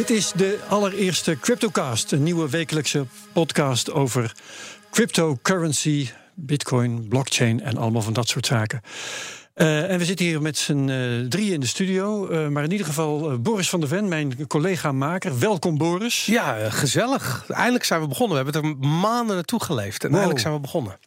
Dit is de allereerste CryptoCast, een nieuwe wekelijkse podcast over cryptocurrency, bitcoin, blockchain en allemaal van dat soort zaken. Uh, en we zitten hier met z'n uh, drieën in de studio. Uh, maar in ieder geval Boris van der Ven, mijn collega-maker. Welkom, Boris. Ja, gezellig. Eindelijk zijn we begonnen. We hebben er maanden naartoe geleefd. En wow. eindelijk zijn we begonnen.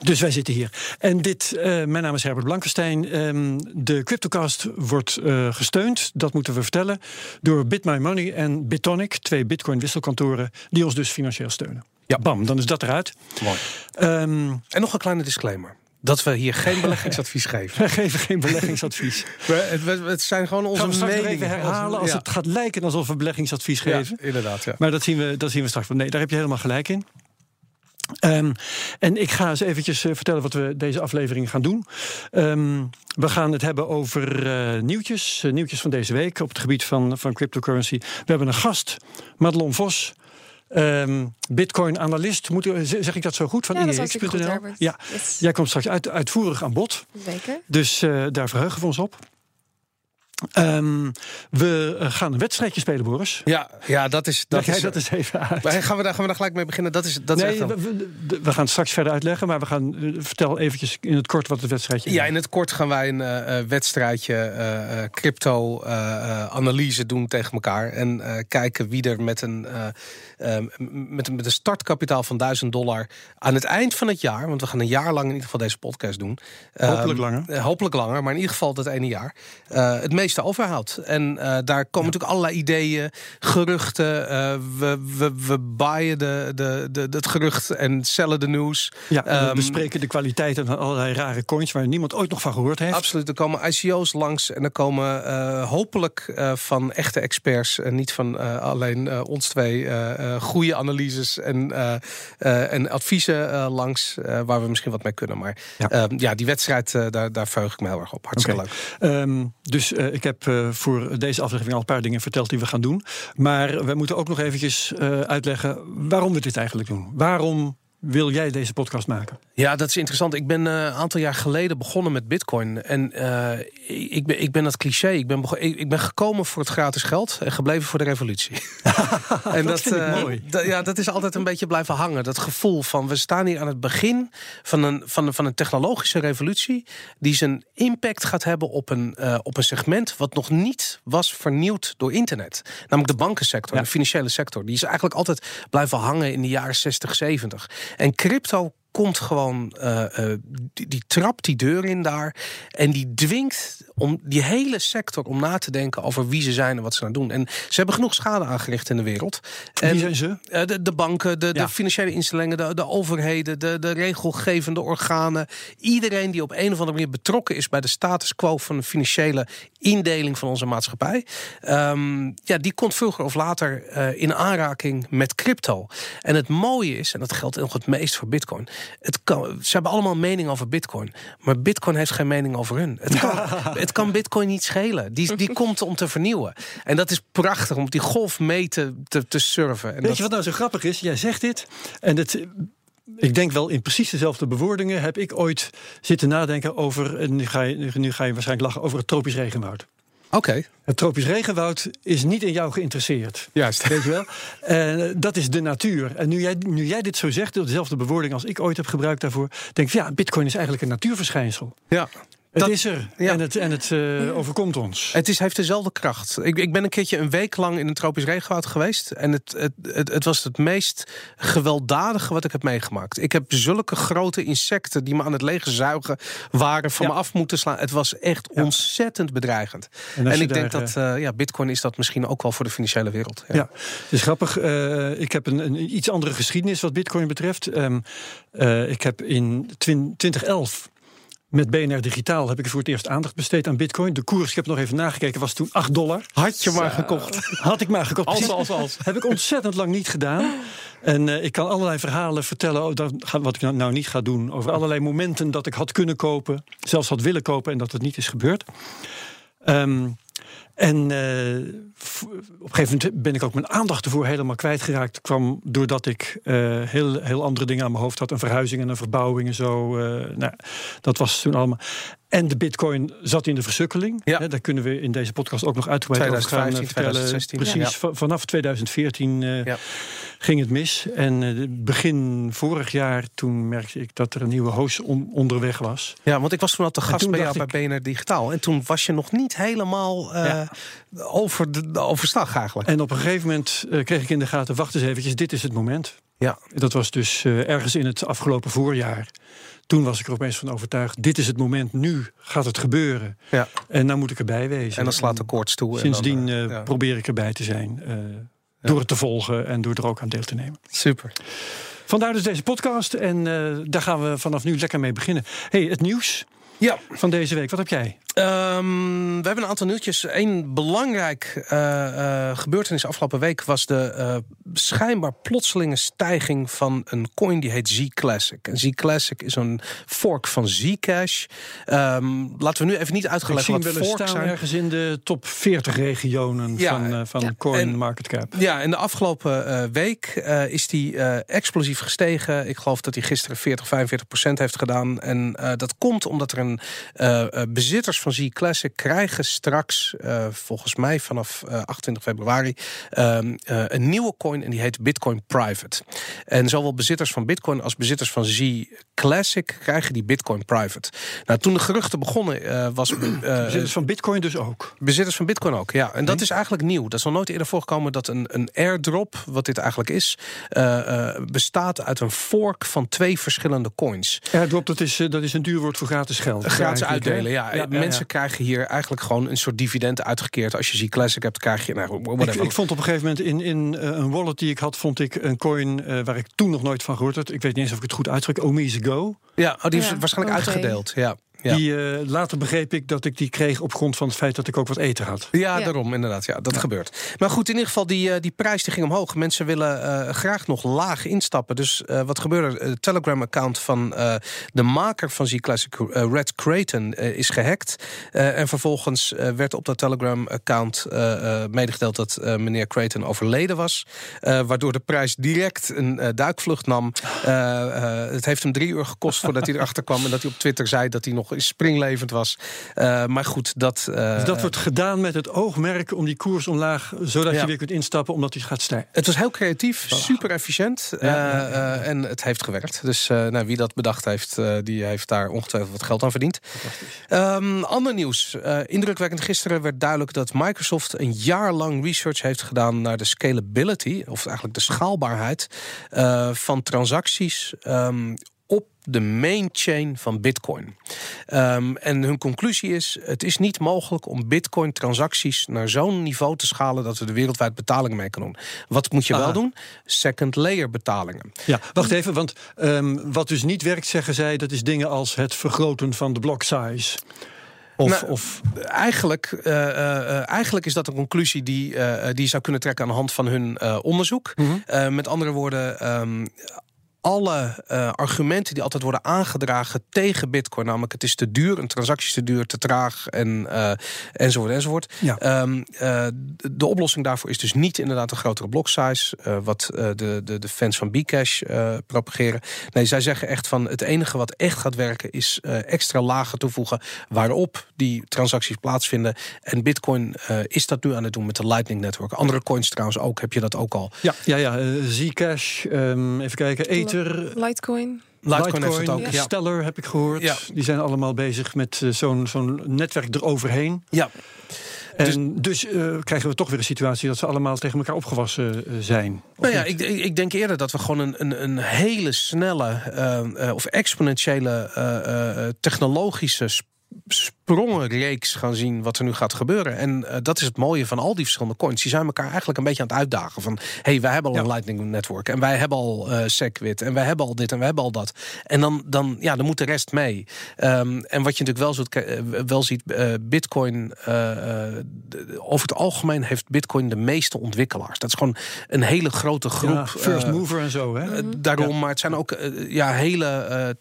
Dus wij zitten hier. En dit, uh, mijn naam is Herbert Blankenstein. Um, de Cryptocast wordt uh, gesteund, dat moeten we vertellen, door BitMyMoney en Bitonic, twee Bitcoin-wisselkantoren, die ons dus financieel steunen. Ja, bam, dan is dat eruit. Mooi. Um, en nog een kleine disclaimer. Dat we hier geen beleggingsadvies geven. We geven geen beleggingsadvies. het, het, zijn gewoon onze Gaan we meningen. even herhalen als ja. het gaat lijken alsof we beleggingsadvies geven. Ja, inderdaad. Ja. Maar dat zien, we, dat zien we straks. Nee, daar heb je helemaal gelijk in. Um, en ik ga eens eventjes uh, vertellen wat we deze aflevering gaan doen. Um, we gaan het hebben over uh, nieuwtjes, uh, nieuwtjes van deze week op het gebied van, van cryptocurrency. We hebben een gast, Madelon Vos. Um, Bitcoin-analyst, zeg ik dat zo goed? Van ja, IEX.nl. Ja, yes. jij komt straks uit, uitvoerig aan bod. Zeker. Dus daar verheugen we ons op. Um, we gaan een wedstrijdje spelen, Boris. Ja, ja dat is. Dat Leg is, dat eens even uit. Maar gaan, we daar, gaan we daar gelijk mee beginnen? Dat is, dat nee, is echt we, we, we, gaan het straks verder uitleggen, maar we gaan. Uh, vertel eventjes in het kort wat het wedstrijdje is. Ja, in het kort gaan wij een uh, wedstrijdje uh, crypto-analyse doen tegen elkaar. En kijken wie er met een, met, met een startkapitaal van 1000 dollar aan het eind van het jaar, want we gaan een jaar lang in ieder geval deze podcast doen. Hopelijk langer. hopelijk langer, maar in ieder geval dat ene jaar. het meeste overhoudt. En uh, daar komen ja. natuurlijk allerlei ideeën, geruchten. Uh, we, we, we baaien de, de, de, het gerucht en cellen de nieuws. Ja, we um, bespreken de kwaliteiten van allerlei rare coins waar niemand ooit nog van gehoord heeft. Absoluut. Er komen ICO's langs en er komen uh, hopelijk van echte experts en niet van alleen ons twee goede analyses en, en adviezen langs waar we misschien wat mee kunnen. Maar ja, ja die wedstrijd, daar, daar verheug ik me heel erg op. Hartstikke okay. leuk. Um, dus ik heb uh, voor deze aflevering al een paar dingen verteld die we gaan doen. Maar we moeten ook nog eventjes uh, uitleggen waarom we dit eigenlijk doen. Waarom wil jij deze podcast maken? Ja, dat is interessant. Ik ben uh, een aantal jaar geleden begonnen met Bitcoin. En uh, ik, ben, ik ben dat cliché. Ik ben, ik, ben gekomen voor het gratis geld en gebleven voor de revolutie. en dat, dat uh, mooi. ja, dat is altijd een beetje blijven hangen. Dat gevoel van we staan hier aan het begin van een, van een, van een technologische revolutie. die zijn impact gaat hebben op een, op een segment. wat nog niet was vernieuwd door internet. Namelijk de bankensector, ja. de financiële sector. Die is eigenlijk altijd blijven hangen in de jaren 60, 70. En crypto komt gewoon, uh, die, die trapt die deur in daar. En die dwingt om die hele sector om na te denken over wie ze zijn en wat ze aan doen. En ze hebben genoeg schade aangericht in de wereld. En, wie zijn ze? Uh, de, de, banken, de, ja. de, financiële instellingen, de, de overheden, de, de, regelgevende organen. Iedereen die op een of andere manier betrokken is bij de status quo van de financiële indeling van onze maatschappij. Um, ja, die komt vroeger of later in aanraking met crypto. En het mooie is, en dat geldt nog het meest voor Bitcoin. Het kan, ze hebben allemaal mening over Bitcoin. Maar Bitcoin heeft geen mening over hun. Het kan, het kan Bitcoin niet schelen. Die, die komt om te vernieuwen. En dat is prachtig om die golf mee te, te, te surfen. En Weet dat... je wat nou zo grappig is? Jij zegt dit. En het. Ik denk wel in precies dezelfde bewoordingen heb ik ooit zitten nadenken over. En nu ga je, nu ga je waarschijnlijk lachen over het tropisch regenwoud. Oké. Okay. Het tropisch regenwoud is niet in jou geïnteresseerd. Juist. Weet je wel? En dat is de natuur. En nu jij, nu jij dit zo zegt, dezelfde bewoording als ik ooit heb gebruikt daarvoor, denk ik, ja, Bitcoin is eigenlijk een natuurverschijnsel. Ja. Het dat, is er ja. en het, en het uh, overkomt ons. Het is, heeft dezelfde kracht. Ik, ik ben een keertje een week lang in een tropisch regenwoud geweest. En het, het, het, het, was het meest gewelddadige wat ik heb meegemaakt. Ik heb zulke grote insecten die me aan het lege zuigen waren, van ja. me af moeten slaan. Het was echt ja. ontzettend bedreigend. En, en ik daar, denk dat uh, ja, Bitcoin is dat misschien ook wel voor de financiële wereld. Ja, het is grappig. Uh, ik heb een, een, iets andere geschiedenis wat Bitcoin betreft. Um, ik heb in 2011 met BNR Digitaal heb ik voor het eerst aandacht besteed aan Bitcoin. De koers, ik heb nog even nagekeken, was toen 8 dollar. Had je maar gekocht? Had ik maar gekocht. Als, als, als. Heb ik ontzettend lang niet gedaan. En uh, ik kan allerlei verhalen vertellen, oh, dat, wat ik nou, nou niet ga doen. Over allerlei momenten dat ik had kunnen kopen, zelfs had willen kopen en dat het niet is gebeurd. Um, En op een gegeven moment ben ik ook mijn aandacht ervoor helemaal kwijtgeraakt. kwam doordat ik heel, heel andere dingen aan mijn hoofd had. Een verhuizing en een verbouwing en zo. nou, dat was toen allemaal. En de bitcoin zat in de versukkeling. Ja. daar kunnen we in deze podcast ook nog uitgebreid over gaan vertellen. 2016, Precies, vanaf 2014 uh, ging het mis. En uh, begin vorig jaar, toen merkte ik dat er een nieuwe host onderweg was. Ja, want ik was toen al te gast bij jou bij BNR Digitaal. En toen was je nog niet helemaal uh, over de, overstag eigenlijk. En op een gegeven moment kreeg ik in de gaten, wacht eens eventjes, dit is het moment. Ja. Dat was dus ergens in het afgelopen voorjaar toen was ik er opeens van overtuigd, dit is het moment, nu gaat het gebeuren. Ja. En dan moet ik erbij wezen. En dan slaat de koorts toe. Sindsdien dan, uh, probeer ik erbij te zijn. Door het te volgen en door er ook aan deel te nemen. Super. Vandaar dus deze podcast en uh, daar gaan we vanaf nu lekker mee beginnen. hey, het nieuws ja. van deze week. Wat heb jij? Um, we hebben een aantal nieuwtjes. Eén belangrijk uh, uh, gebeurtenis afgelopen week was de uh, schijnbaar plotselinge stijging van een coin die heet Z-Classic. En Z-Classic is een fork van Zcash. Um, laten we nu even niet uitgelegd wat forks zijn. ergens in de top 40 regionen van, van ja. coin en, market cap. Ja, in de afgelopen week is die explosief gestegen. Ik geloof dat hij gisteren 40, 45 procent heeft gedaan. En dat komt omdat er een bezitters van Z Classic krijgen straks, uh, volgens mij vanaf uh, eh, 28 februari, uh, een nieuwe coin en die heet Bitcoin Private. En zowel bezitters van Bitcoin als bezitters van Z Classic krijgen die Bitcoin Private. Nou, toen de geruchten begonnen, was. bezitters van Bitcoin dus ook? Bezitters van Bitcoin ook, ja. En dat is eigenlijk nieuw. Dat is nog nooit eerder voorgekomen dat een, een airdrop, wat dit eigenlijk is, bestaat uit een fork van twee verschillende coins. Airdrop, dat is, dat is een duur woord voor gratis geld. Gratis uitdelen, ja. ja. Mensen krijgen hier eigenlijk gewoon een soort dividend uitgekeerd. Als je ziet Classic hebt, krijg je... Nou, ik, ik, vond op een gegeven moment in, in uh, een wallet die ik had... vond ik een coin uh, waar ik toen nog nooit van gehoord had. Ik weet niet eens of ik het goed uitspreek. Omise Go. Ja, oh, die is waarschijnlijk uitgedeeld. Ja. Die, uh, later begreep ik dat ik die kreeg op grond van het feit dat ik ook wat eten had. Ja, daarom inderdaad. Ja, dat gebeurt. Maar goed, in ieder geval, die, uh, die prijs die ging omhoog. Mensen willen uh, graag nog laag instappen. Dus wat gebeurde? Het Telegram-account van de maker van Z-Classic, Red Creighton, is gehackt. en vervolgens werd op dat Telegram-account medegedeeld dat meneer Creighton overleden was. waardoor de prijs direct een duikvlucht nam. het heeft hem drie uur gekost voordat hij erachter kwam. En dat hij op Twitter zei dat hij nog springlevend was. Uh, maar goed, dat... Uh, dus dat wordt gedaan met het oogmerk om die koers omlaag... zodat je weer kunt instappen omdat hij gaat stijgen. Het was heel creatief, super efficiënt. Uh, en het heeft gewerkt. Dus nou, wie dat bedacht heeft, die heeft daar ongetwijfeld wat geld aan verdiend. Um, ander nieuws. indrukwekkend gisteren werd duidelijk dat Microsoft... een jaar lang research heeft gedaan naar de scalability... of eigenlijk de schaalbaarheid van transacties... Um, op de main chain van Bitcoin. Um, en hun conclusie is: het is niet mogelijk om Bitcoin-transacties naar zo'n niveau te schalen dat we er wereldwijd betalingen mee kunnen doen. Wat moet je wel doen? Second layer betalingen. Ja, wacht even, want um, wat dus niet werkt, zeggen zij, dat is dingen als het vergroten van de block size. Of, nou, of... Eigenlijk, uh, uh, eigenlijk is dat een conclusie die, uh, die je zou kunnen trekken aan de hand van hun onderzoek. Mm -hmm. met andere woorden, um, alle uh, argumenten die altijd worden aangedragen tegen Bitcoin, namelijk het is te duur, een transactie is te duur, te traag en, uh, enzovoort enzovoort. Ja. Um, uh, de oplossing daarvoor is dus niet inderdaad een grotere block size, wat de, de, de fans van Bcash propageren. Nee, zij zeggen echt van het enige wat echt gaat werken is extra lagen toevoegen waarop die transacties plaatsvinden. En Bitcoin is dat nu aan het doen met de Lightning Network. Andere coins trouwens ook, heb je dat ook al. Ja, ja, ja. Zcash, um, even kijken, Litecoin. Litecoin, het ook. Ja. Stellar heb ik gehoord. Ja. Die zijn allemaal bezig met uh, zo'n zo'n netwerk eroverheen. Ja. En dus, dus uh, krijgen we toch weer een situatie dat ze allemaal tegen elkaar opgewassen uh, zijn. Nou ja, ik, ik, denk eerder dat we gewoon een, een, een hele snelle uh, of exponentiële technologische sprongenreeks gaan zien wat er nu gaat gebeuren. En uh, dat is het mooie van al die verschillende coins. Die zijn elkaar eigenlijk een beetje aan het uitdagen. Van, hey, wij hebben al een Lightning Network. En wij hebben al uh, SegWit. En wij hebben al dit en wij hebben al dat. En dan, dan, ja, dan moet de rest mee. Um, en wat je natuurlijk wel, ziet, uh, wel ziet Bitcoin... over het algemeen heeft Bitcoin de meeste ontwikkelaars. Dat is gewoon een hele grote groep. Ja, first mover en zo, hè? daarom, maar het zijn ook ja, hele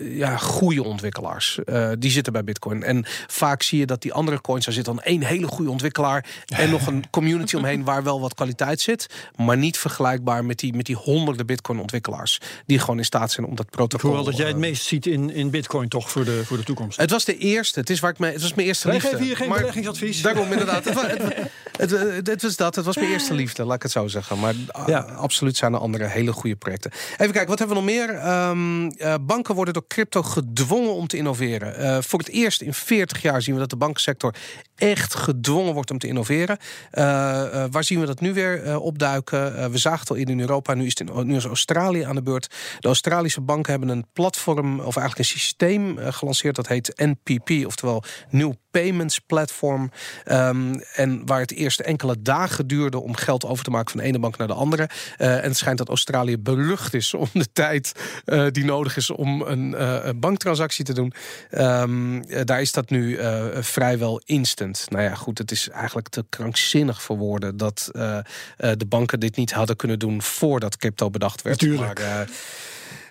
ja, goede ontwikkelaars. die zitten bij Bitcoin. Bitcoin. En vaak zie je dat die andere coins, daar zit dan één hele goede ontwikkelaar en nog een community omheen waar wel wat kwaliteit zit, maar niet vergelijkbaar met die, met die honderden Bitcoin ontwikkelaars die gewoon in staat zijn om dat protocol. Hoewel dat jij het meest ziet in, in Bitcoin toch voor de, voor de toekomst. Het was de eerste. Het is waar ik mee. Het was mijn eerste Wij geven hier geen Maar beleggingsadvies. Daarom inderdaad. Het, wa- het, het, het- het was dat. Het was mijn eerste liefde, laat ik het zo zeggen. Maar ah, Ja. absoluut zijn er andere hele goede projecten. Even kijken, wat hebben we nog meer? Ehm, eh, banken worden door crypto gedwongen om te innoveren. Eh, voor het eerst in 40 jaar zien we dat de bankensector echt gedwongen wordt om te innoveren. Eh, eh, waar zien we dat nu weer eh, opduiken? Eh, we zagen het al in Europa, nu is, het in, nu is Australië aan de beurt. De Australische banken hebben een platform, of eigenlijk een systeem eh, gelanceerd dat heet NPP, oftewel New Payments Platform. Ehm, en waar het eerst enkele dagen duurde om geld over te maken van de ene bank naar de andere. Eh, en het schijnt dat Australië berucht is om de tijd eh, die nodig is om een, eh, een banktransactie te doen. Ehm, eh, daar is dat nu vrijwel instant. Nou ja, goed, het is eigenlijk te krankzinnig voor woorden dat de banken dit niet hadden kunnen doen voordat crypto bedacht werd. Natuurlijk. Maar,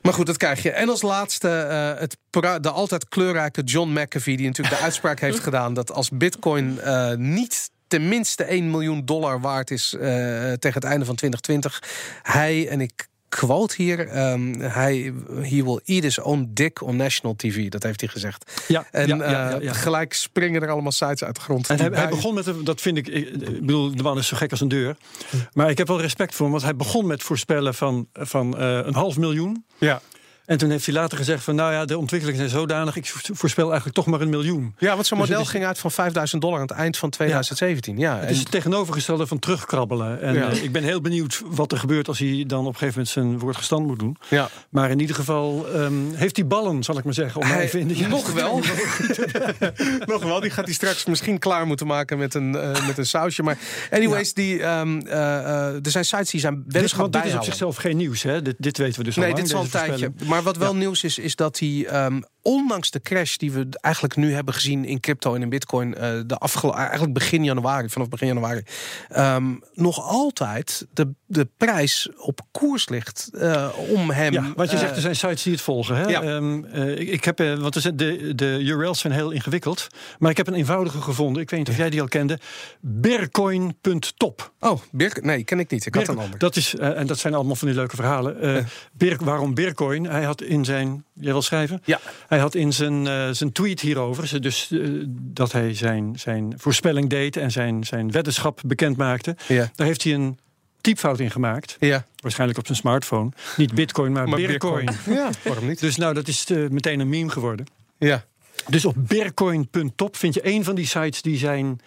maar goed, dat krijg je. En als laatste eh, het de altijd kleurrijke John McAfee... die natuurlijk de uitspraak heeft gedaan... dat als bitcoin eh, niet tenminste 1 miljoen dollar waard is... eh, tegen het einde van 2020, hij en ik... Quote hier, ehm, hij he will eat his own dick on national TV. Dat heeft hij gezegd. Ja, En ja, ja, ja, eh, ja. gelijk springen er allemaal sites uit de grond. En hij, begon met, een- dat vind ik, ik ik bedoel, de man is zo gek als een deur. Maar ik heb wel respect voor hem, want hij begon met voorspellen van, van eh, een half miljoen. Ja. En toen heeft hij later gezegd van, nou ja, de ontwikkelingen zijn zodanig, ik voorspel eigenlijk toch maar een miljoen. ja, want zo'n Dus model het is- ging uit van 5000 dollar aan het eind van 2017. Ja, Het en- is het tegenovergestelde van terugkrabbelen. En Ja. eh, ik ben heel benieuwd wat er gebeurt als hij dan op een gegeven moment zijn woord gestand moet doen. ja. Maar in ieder geval ehm, heeft hij ballen, zal ik maar zeggen. Om Hij- even in de juiste nog wel. Nog wel, die gaat hij straks misschien klaar moeten maken met een, eh, met een sausje. Maar anyways, die, ehm, eh, er zijn sites die zijn Dit, weddenschap want dit is op zichzelf geen nieuws, hè? Dit, dit weten we dus al Nee, lang, dit is al een tijdje. Maar wat wel nieuws is, is dat hij, ehm, ondanks de crash die we eigenlijk nu hebben gezien in crypto en in bitcoin, eh, de eigenlijk begin januari, vanaf begin januari, ehm, nog altijd de, de prijs op koers ligt eh, om hem. Ja, want je eh, zegt er zijn sites die het volgen. Hè? ja. Ehm, eh, ik, ik heb, want er zijn de, de URL's zijn heel ingewikkeld. Maar ik heb een eenvoudige gevonden. Ik weet niet of jij die al kende. Bercoin.top. Oh, Birk, nee, ken ik niet. Ik had een ander. dat is, en dat zijn allemaal van die leuke verhalen. Birk, waarom Bitcoin? Hij had in zijn, jij wil schrijven? Ja. Hij had in zijn, eh, zijn tweet hierover, dus eh, dat hij zijn, zijn voorspelling deed en zijn, zijn weddenschap bekend maakte. Ja. Daar heeft hij een typfout in gemaakt. Ja, Waarschijnlijk op zijn smartphone. Niet Bitcoin, maar, maar Bitcoin. Ja, waarom niet? Dus nou, dat is eh, meteen een meme geworden. Ja. Dus op Bitcoin.top vind je een van die sites die zijn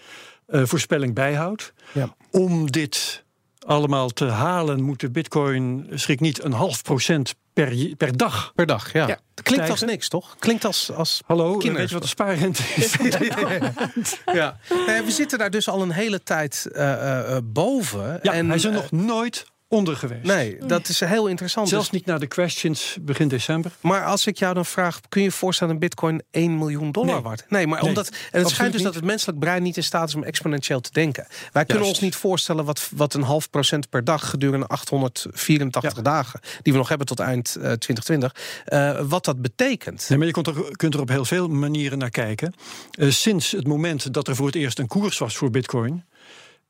eh, voorspelling bijhoudt. Ja. Om dit allemaal te halen, moet de Bitcoin, schrik niet, een half procent per, per dag. Per dag, ja. Ja. Klinkt als niks, toch? Klinkt als... als Hallo, Kinders. weet je wat de spaarrente is? ja. Nee, we zitten daar dus al een hele tijd eh, eh, eh, boven. Ja, en, hij is er nog nooit onder geweest. Nee, dat is heel interessant. Zelfs niet naar de questions begin december. maar als ik jou dan vraag, kun je je voorstellen een bitcoin 1 miljoen dollar Nee. waard? Nee, maar Nee, omdat. En het schijnt dus niet. dat het menselijk brein niet in staat is om exponentieel te denken. Wij kunnen ons niet voorstellen wat, wat een half procent per dag gedurende 884 Ja. dagen, die we nog hebben tot eind eh, 2020, eh, wat dat betekent. Nee, maar je kunt er, kunt er op heel veel manieren naar kijken. Eh, sinds het moment dat er voor het eerst een koers was voor Bitcoin,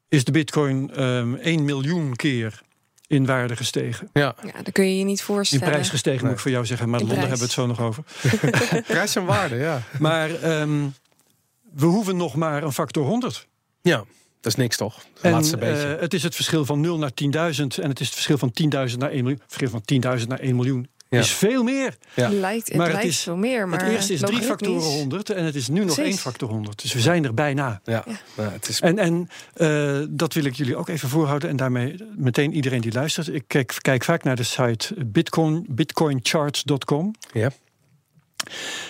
is de Bitcoin ehm 1 miljoen keer in waarde gestegen. Ja, Ja, dat kun je je niet In voorstellen. prijs gestegen, moet ik voor jou zeggen, maar In Londen prijs. hebben we het zo nog over. prijs en waarde, ja. Maar ehm, we hoeven nog maar een factor 100. Ja, dat is niks toch? Het En, laatste beetje. eh, het is het verschil van 0 naar 10.000 en het is het verschil van 10.000 naar 1 miljoen. Het verschil van 10.000 naar 1 miljoen Ja. is veel meer. Ja. Het lijkt, het Maar het lijkt is- veel meer, maar het eerste is drie factoren 100 en het is nu nog één factor 100. Dus we zijn er bijna. Ja, het is En, en eh, dat wil ik jullie ook even voorhouden. En daarmee meteen iedereen die luistert. Ik kijk, kijk vaak naar de site Bitcoin, bitcoincharts.com. Ja.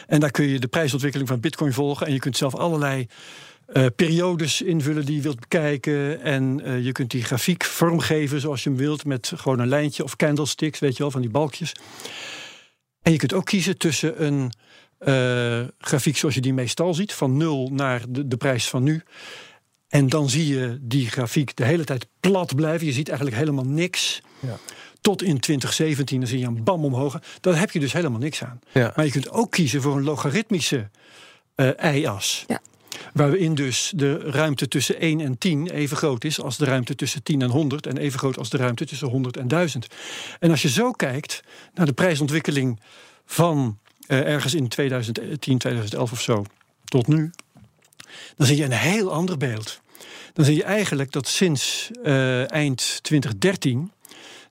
En daar kun je de prijsontwikkeling van Bitcoin volgen. En je kunt zelf allerlei eh, periodes invullen die je wilt bekijken. En eh, je kunt die grafiek vormgeven zoals je hem wilt. Met gewoon een lijntje of candlesticks, weet je wel, van die balkjes. En je kunt ook kiezen tussen een eh, grafiek zoals je die meestal ziet. Van nul naar de, de prijs van nu. En dan zie je die grafiek de hele tijd plat blijven. Je ziet eigenlijk helemaal niks. Ja. Tot in 2017, dan zie je een bam omhoog. Daar heb je dus helemaal niks aan. Ja. Maar je kunt ook kiezen voor een logaritmische y-as. Ja. Waarin dus de ruimte tussen 1 en 10 even groot is als de ruimte tussen 10 en 100 en even groot als de ruimte tussen 100 en 1000. En als je zo kijkt naar de prijsontwikkeling van uh, ergens in 2010, 2011 of zo tot nu, dan zie je een heel ander beeld. Dan zie je eigenlijk dat sinds uh, eind 2013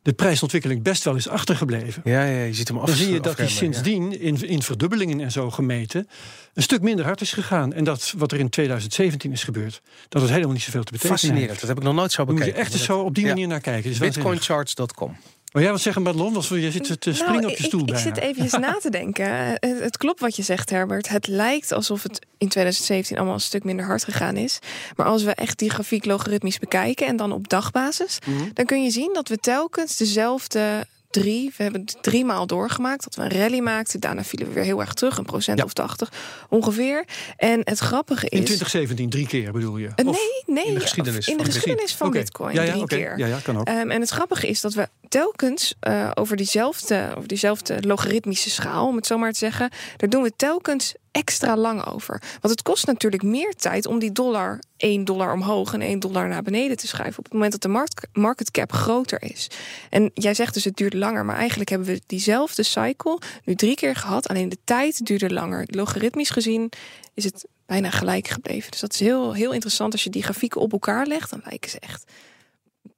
de prijsontwikkeling best wel is achtergebleven. Ja, ja je ziet hem af. Dan zie je dat hij sindsdien in, in verdubbelingen en zo gemeten een stuk minder hard is gegaan. En dat wat er in 2017 is gebeurd, dat het helemaal niet zoveel te betekenen Fascinerend, dat heb ik nog nooit zo bekeken. Moet je echt eens zo op die manier naar kijken. Bitcoincharts.com maar jij wat zeggen, Madelon? Was, je zit te springen nou, op je stoel ik, bij. Ik zit even na te denken. Het, het, klopt wat je zegt, Herbert. Het lijkt alsof het in 2017 allemaal een stuk minder hard gegaan is. Maar als we echt die grafiek logaritmisch bekijken... en dan op dagbasis... Mhm. dan kun je zien dat we telkens dezelfde drie. We hebben drie maal doorgemaakt. Dat we een rally maakten. Daarna vielen we weer heel erg terug. Een procent of 80 ongeveer. En het grappige is. In 2017 drie keer bedoel je? Uh, nee, nee. In de geschiedenis, in de van, geschiedenis van Bitcoin. Ja, ja, drie okay. keer. Ja, ja, kan ook. Um, en het grappige is dat we telkens uh, over, diezelfde, over diezelfde logaritmische schaal, om het zo maar te zeggen. Daar doen we telkens extra lang over. Want het kost natuurlijk meer tijd om die dollar 1 dollar omhoog en 1 dollar naar beneden te schrijven. Op het moment dat de market cap groter is. En jij zegt dus het duurt langer, maar eigenlijk hebben we diezelfde cycle nu drie keer gehad. Alleen de tijd duurde langer. Logaritmisch gezien is het bijna gelijk gebleven. Dus dat is heel, heel interessant. Als je die grafieken op elkaar legt, dan lijken ze echt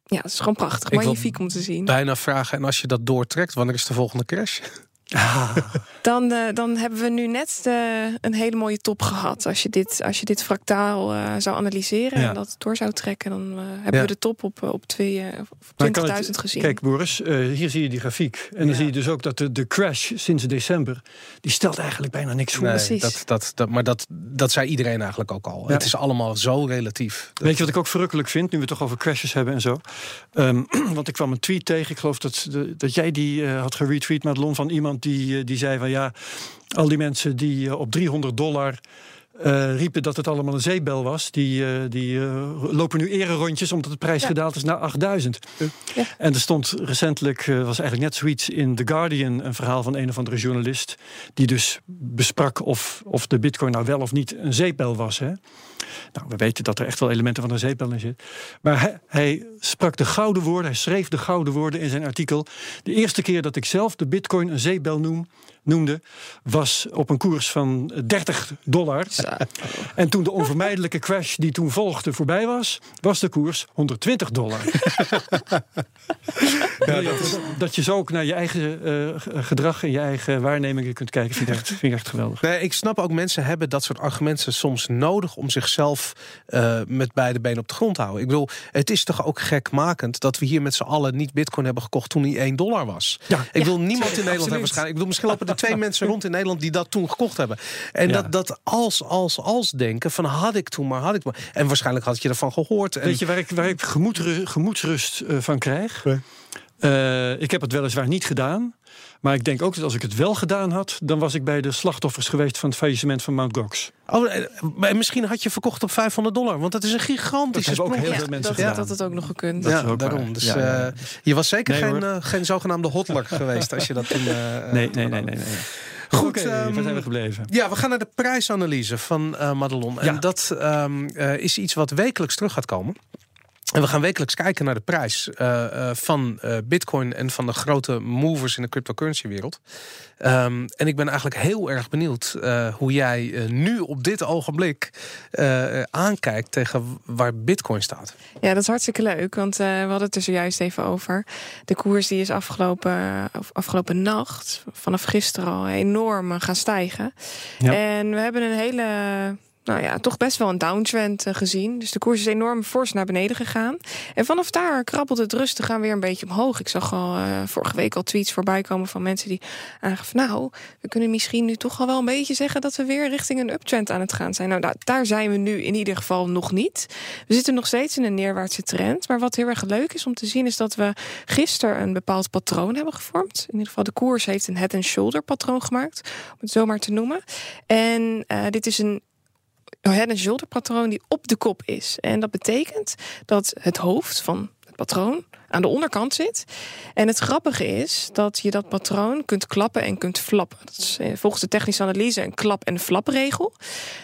ja, het is gewoon prachtig. Magnifiek om te zien. Bijna vragen. En als je dat doortrekt, wanneer is de volgende crash? Ah. Dan, uh, dan hebben we nu net uh, een hele mooie top gehad. Als je dit, als je dit fractaal uh, zou analyseren ja. en dat door zou trekken, dan hebben ja. we de top op, op 20.000 gezien. Kijk, Boris, hier zie je die grafiek. En dan zie je dus ook dat de, de crash sinds december, die stelt eigenlijk bijna niks voor. Nee, Precies. Dat, dat, dat, maar dat, dat zei iedereen eigenlijk ook al. Het is allemaal zo relatief. Weet je wat ik ook verrukkelijk vind, nu we het toch over crashes hebben en zo? Um, want ik kwam een tweet tegen, ik geloof dat, de, dat jij die had geretweet, Madelon, van iemand die, die zei van ja, al die mensen die op 300 dollar uh, riepen dat het allemaal een zeebel was. Die, uh, die uh, lopen nu rondjes omdat de prijs ja. gedaald is naar 8000. Ja. En er stond recentelijk, was eigenlijk net zoiets in The Guardian, een verhaal van een of andere journalist. Die dus besprak of, of de bitcoin nou wel of niet een zeepbel was. Hè? Nou, we weten dat er echt wel elementen van een zeepbel in zitten. Maar hij, hij sprak de gouden woorden, hij schreef de gouden woorden in zijn artikel. De eerste keer dat ik zelf de bitcoin een zeepbel noem, noemde, was op een koers van 30 dollar. En toen de onvermijdelijke crash die toen volgde voorbij was, was de koers 120 dollar. ja, dat, dat, je zo ook naar je eigen uh, gedrag en je eigen waarnemingen kunt kijken, vind ik, echt, vind ik echt geweldig. Nee, ik snap ook mensen hebben dat soort argumenten soms nodig om zichzelf uh, met beide benen op de grond te houden. Ik bedoel, het is toch ook gekmakend dat we hier met z'n allen niet bitcoin hebben gekocht toen die 1 dollar was. Ja. Ik wil ja, niemand in Nederland hebben waarschijnlijk. Ik bedoel, misschien lopen twee mensen rond in Nederland die dat toen gekocht hebben. En ja. dat, dat als, als, als denken van had ik toen maar, had ik maar. En waarschijnlijk had je ervan gehoord. En... Weet je waar ik, waar ik gemoedrust, gemoedsrust uh, van krijg? Nee. Uh, ik heb het weliswaar niet gedaan. Maar ik denk ook dat als ik het wel gedaan had, dan was ik bij de slachtoffers geweest van het faillissement van Mount Gox. Oh, misschien had je verkocht op 500 dollar, want dat is een gigantische dat ook heel ja, veel mensen dat, dat had het ook nog gekund. Dat ja, daarom. Dus, ja, ja. Uh, je was zeker nee, geen, uh, geen zogenaamde hotler geweest als je dat toen. Uh, nee, nee, nee, nee, nee. Goed, okay, um, waar zijn we gebleven? Ja, we gaan naar de prijsanalyse van uh, Madelon. En dat um, uh, is iets wat wekelijks terug gaat komen. En we gaan wekelijks kijken naar de prijs uh, uh, van uh, Bitcoin en van de grote movers in de cryptocurrency wereld. Um, en ik ben eigenlijk heel erg benieuwd hoe jij nu op dit ogenblik aankijkt tegen waar Bitcoin staat. Ja, dat is hartstikke leuk, want we hadden het er zojuist even over. De koers die is afgelopen, afgelopen nacht, vanaf gisteren al enorm gaan stijgen. Ja. En we hebben een hele nou ja, toch best wel een downtrend uh, gezien. Dus de koers is enorm fors naar beneden gegaan. En vanaf daar krabbelt het rustig aan weer een beetje omhoog. Ik zag al uh, vorige week al tweets voorbij komen van mensen die aangaven... nou, we kunnen misschien nu toch al wel een beetje zeggen... dat we weer richting een uptrend aan het gaan zijn. Nou, daar, daar zijn we nu in ieder geval nog niet. We zitten nog steeds in een neerwaartse trend. Maar wat heel erg leuk is om te zien... is dat we gisteren een bepaald patroon hebben gevormd. In ieder geval de koers heeft een head-and-shoulder patroon gemaakt. Om het zo maar te noemen. En uh, dit is een head and shoulder patroon die op de kop is. En dat betekent dat het hoofd van het patroon aan de onderkant zit. En het grappige is dat je dat patroon kunt klappen en kunt flappen. Dat is eh, volgens de technische analyse een klap- en flapregel.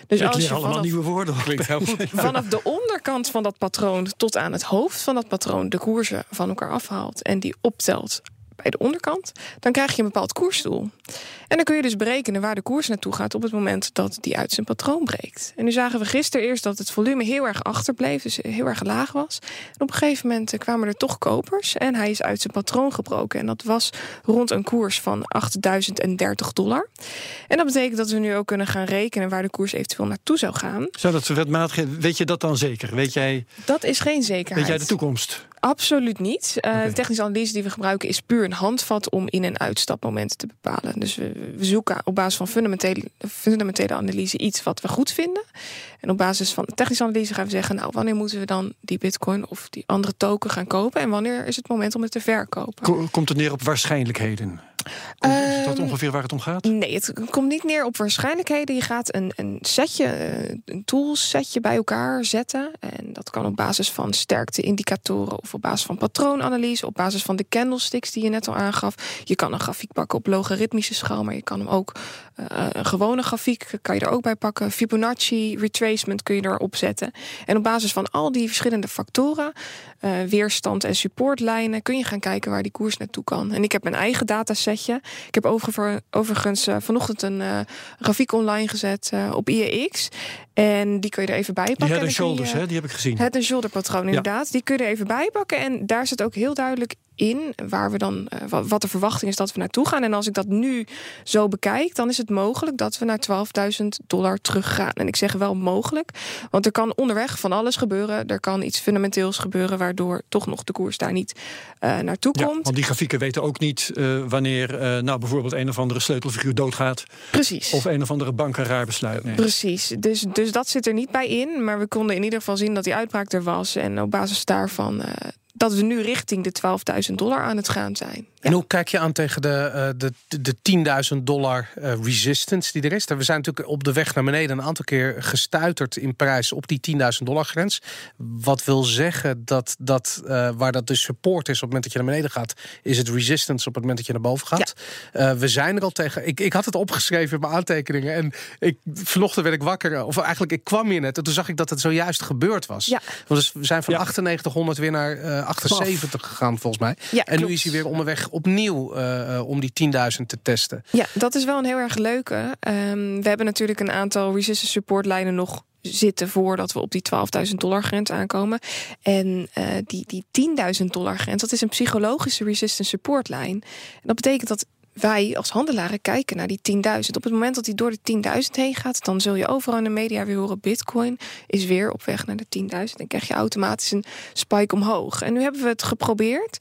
Dus als je allemaal nieuwe woorden. Klinkt heel goed. Vanaf de onderkant van dat patroon tot aan het hoofd van dat patroon de koersen van elkaar afhaalt en die optelt bij de onderkant, dan krijg je een bepaald koersdoel. En dan kun je dus berekenen waar de koers naartoe gaat op het moment dat die uit zijn patroon breekt. En nu zagen we gisteren eerst dat het volume heel erg achterbleef, dus heel erg laag was. En op een gegeven moment kwamen er toch kopers en hij is uit zijn patroon gebroken. En dat was rond een koers van 8030 dollar. En dat betekent dat we nu ook kunnen gaan rekenen waar de koers eventueel naartoe zou gaan. Zou dat wetmatig Weet je dat dan zeker? Weet jij? Dat is geen zekerheid. Weet jij de toekomst? Absoluut niet. Uh, De technische analyse die we gebruiken is puur een handvat om in- en uitstapmomenten te bepalen. Dus we, we, zoeken op basis van fundamentele, fundamentele analyse iets wat we goed vinden. En op basis van technische analyse gaan we zeggen, nou, wanneer moeten we dan die bitcoin of die andere token gaan kopen? En wanneer is het moment om het te verkopen? Komt het neer op waarschijnlijkheden? Is dat ehm, ongeveer waar het om gaat? Nee, het komt niet neer op waarschijnlijkheden. Je gaat een, een setje, eh, een tools setje bij elkaar zetten. En dat kan op basis van sterkte-indicatoren of op basis van patroonanalyse, op basis van de candlesticks die je net al aangaf. Je kan een grafiek pakken op logaritmische schaal, maar je kan hem ook uh, een gewone grafiek kan je er ook bij pakken. Fibonacci, retracement kun je erop zetten. En op basis van al die verschillende factoren, uh, weerstand en supportlijnen, kun je gaan kijken waar die koers naartoe kan. En ik heb mijn eigen dataset ik heb overigens uh, vanochtend een grafiek online gezet op IEX. En die kun je er even bij pakken. Die head shoulders, hè? die heb ik gezien. Het en shoulder patroon, inderdaad. Ja. Die kun je er even bij pakken. En daar zit ook heel duidelijk in waar we dan, uh, wat de verwachting is dat we naartoe gaan. En als ik dat nu zo bekijk, dan is het mogelijk dat we naar 12.000 dollar teruggaan. En ik zeg wel mogelijk, want er kan onderweg van alles gebeuren. Er kan iets fundamenteels gebeuren, waardoor toch nog de koers daar niet uh, naartoe ja, komt. Want die grafieken weten ook niet uh, wanneer nou bijvoorbeeld een of andere sleutelfiguur doodgaat. Precies. Of een of andere bank een raar besluit neemt. Precies. Dus, dus dat zit er niet bij in. Maar we konden in ieder geval zien dat die uitbraak er was. En op basis daarvan dat we nu richting de 12.000 dollar aan het gaan zijn. Ja. En hoe kijk je aan tegen de, uh, de, de 10.000 dollar uh, resistance die er is? We zijn natuurlijk op de weg naar beneden een aantal keer gestuiterd in prijs op die 10.000 dollar grens. Wat wil zeggen dat, dat uh, waar dat de support is op het moment dat je naar beneden gaat, is het resistance op het moment dat je naar boven gaat. Ja. we zijn er al tegen. Ik, ik had het opgeschreven in mijn aantekeningen en ik, vanochtend werd ik wakker. Of eigenlijk, ik kwam hier net en toen zag ik dat het zojuist gebeurd was. Ja. Want dus we zijn van ja. 9800 weer naar 78 gegaan volgens mij. Ja, en nu is hij weer onderweg opnieuw uh, om die 10.000 te testen. Ja, dat is wel een heel erg leuke. Um, we hebben natuurlijk een aantal resistance support lijnen nog zitten voordat we op die 12.000 dollar grens aankomen. En uh, die, die 10.000 dollar grens, dat is een psychologische resistance support lijn. En dat betekent dat wij als handelaren kijken naar die 10.000. Op het moment dat die door de 10.000 heen gaat, dan zul je overal in de media weer horen: Bitcoin is weer op weg naar de 10.000. Dan krijg je automatisch een spike omhoog. En nu hebben we het geprobeerd.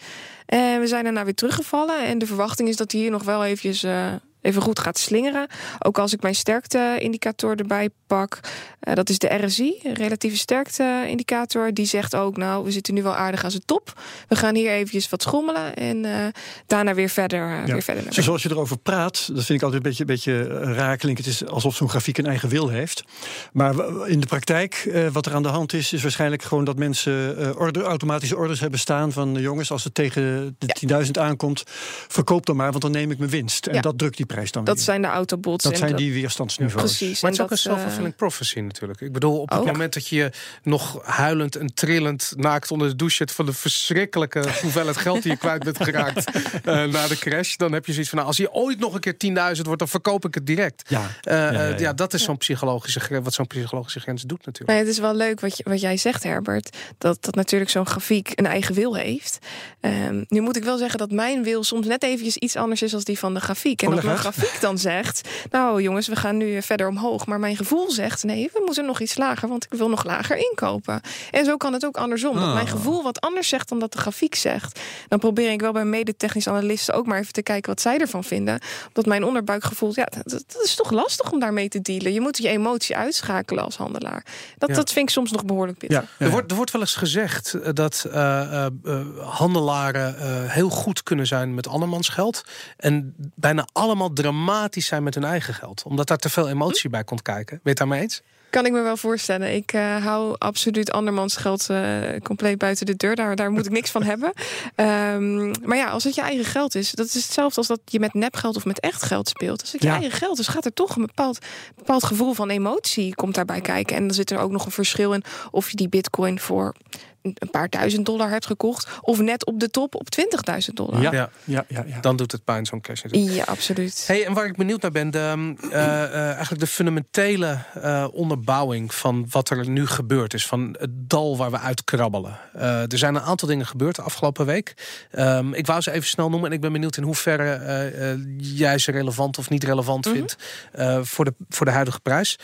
En we zijn daarna weer teruggevallen. En de verwachting is dat hij hier nog wel eventjes. Uh, even goed gaat slingeren. Ook als ik mijn sterkte-indicator erbij pak. Uh, dat is de RSI, relatieve sterkte-indicator. Die zegt ook, nou, we zitten nu wel aardig aan zijn top. We gaan hier eventjes wat schommelen en uh, daarna weer verder. Ja. weer verder naar Zoals je erover praat, dat vind ik altijd een beetje, beetje raar klinken. Het is alsof zo'n grafiek een eigen wil heeft. Maar in de praktijk, wat er aan de hand is, is waarschijnlijk gewoon dat mensen order, automatische orders hebben staan van jongens, als het tegen de ja. 10.000 aankomt, verkoop dan maar, want dan neem ik mijn winst. En ja. dat drukt die prijs dan Dat weer. zijn de autobots. Dat zijn die weerstandsniveaus. Precies. Maar het is ook een self-fulfilling prophecy natuurlijk. Ik bedoel, op het moment dat je nog huilend en trillend naakt onder de douche zit van de verschrikkelijke hoeveelheid geld die je kwijt bent geraakt uh, na de crash, dan heb je zoiets van, nou, als je ooit nog een keer 10.000 wordt, dan verkoop ik het direct. Ja, uh, ja, ja, ja. ja, dat is zo'n psychologische wat zo'n psychologische grens doet natuurlijk. Maar het is wel leuk wat, je, wat jij zegt, Herbert, dat, dat natuurlijk zo'n grafiek een eigen wil heeft. Um, nu moet ik wel zeggen dat mijn wil soms net eventjes iets anders is als die van de grafiek. En dat grafiek dan zegt, nou jongens, we gaan nu verder omhoog. Maar mijn gevoel zegt, nee, we moeten nog iets lager, want ik wil nog lager inkopen. En zo kan het ook andersom. Ah. Dat mijn gevoel wat anders zegt dan dat de grafiek zegt. Dan probeer ik wel bij mede-technisch analisten ook maar even te kijken wat zij ervan vinden. Omdat mijn onderbuikgevoel, ja, dat, dat is toch lastig om daarmee te dealen. Je moet je emotie uitschakelen als handelaar. Dat, Ja. dat vind ik soms nog behoorlijk pittig. Ja, ja. Er, wordt, er wordt wel eens gezegd eh, dat eh, eh, eh, handelaren eh, heel goed kunnen zijn met andermans geld. En bijna allemaal dramatisch zijn met hun eigen geld. Omdat daar te veel emotie bij komt kijken. Weet daarmee eens? Kan ik me wel voorstellen. Ik uh, hou absoluut andermans geld uh, compleet buiten de deur. Daar, daar moet ik niks van hebben. Um, maar ja, als het je eigen geld is, dat is hetzelfde als dat je met nepgeld of met echt geld speelt. Als het je eigen geld is, gaat er toch een bepaald, bepaald gevoel van emotie komt daarbij kijken. En dan zit er ook nog een verschil in of je die bitcoin voor een paar duizend dollar hebt gekocht. Of net op de top op 20.000 dollar. Ja. Ja, ja, ja, dan doet het pijn zo'n cash. Ja, absoluut. Hey, en waar ik benieuwd naar ben, de, uh, uh, eigenlijk de fundamentele uh, onderbouwing van wat er nu gebeurd is. Van het dal waar we uitkrabbelen. er zijn een aantal dingen gebeurd de afgelopen week. Um, ik wou ze even snel noemen. En ik ben benieuwd in hoeverre jij ze relevant of niet relevant mm -hmm. vindt voor, de, voor de huidige prijs.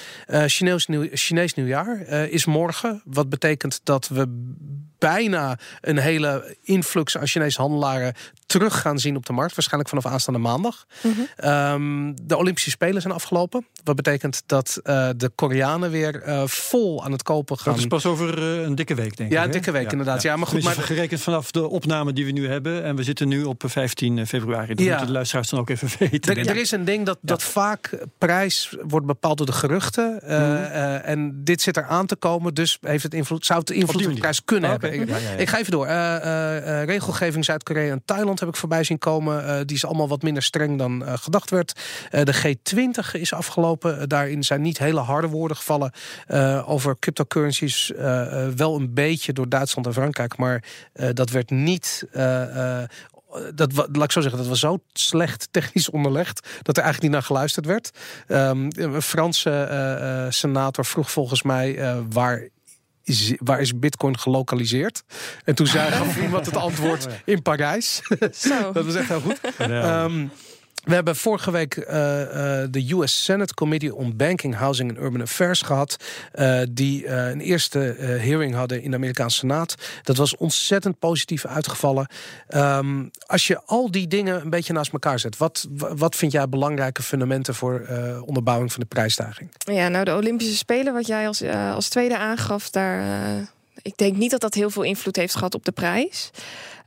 Chinees, nieuw, Chinees nieuwjaar is morgen. Wat betekent dat we Mm. Bijna een hele influx aan Chinese handelaren terug gaan zien op de markt. Waarschijnlijk vanaf aanstaande maandag. Mhm. um, de Olympische Spelen zijn afgelopen. Wat betekent dat uh, de Koreanen weer uh, vol aan het kopen gaan. Dat is pas over uh, een dikke week, denk ja, ik. Ja, een dikke week ja, inderdaad. Ja, maar goed, maar gerekend vanaf de opname die we nu hebben. En we zitten nu op 15 februari. Dat ja. moeten de luisteraars dan ook even weten. Er, er is een ding dat, dat vaak prijs wordt bepaald door de geruchten. Mm. en dit zit er aan te komen. Dus heeft het invloed, zou het invloed op de prijs kunnen oh, hebben. Ik ga even door. regelgeving Zuid-Korea en Thailand heb ik voorbij zien komen. Die is allemaal wat minder streng dan gedacht werd. De G20 is afgelopen. daarin zijn niet hele harde woorden gevallen over cryptocurrencies. wel een beetje door Duitsland en Frankrijk. Maar dat werd niet dat, laat ik zo zeggen, dat was zo slecht technisch onderlegd dat er eigenlijk niet naar geluisterd werd. Um, een Franse uh, senator vroeg volgens mij uh, waar is, waar is Bitcoin gelokaliseerd? En toen zei gaf iemand het antwoord in Parijs. Zo. dat was echt heel goed. Ja. Um, we hebben vorige week uh, uh, de US Senate Committee on Banking, Housing and Urban Affairs gehad. Uh, die een eerste hearing hadden in de Amerikaanse Senaat. Dat was ontzettend positief uitgevallen. Um, als je al die dingen een beetje naast elkaar zet, wat, wat vind jij belangrijke fundamenten voor onderbouwing van de prijsstijging? Ja, nou de Olympische Spelen, wat jij als, als tweede aangaf, daar. ik denk niet dat dat heel veel invloed heeft gehad op de prijs.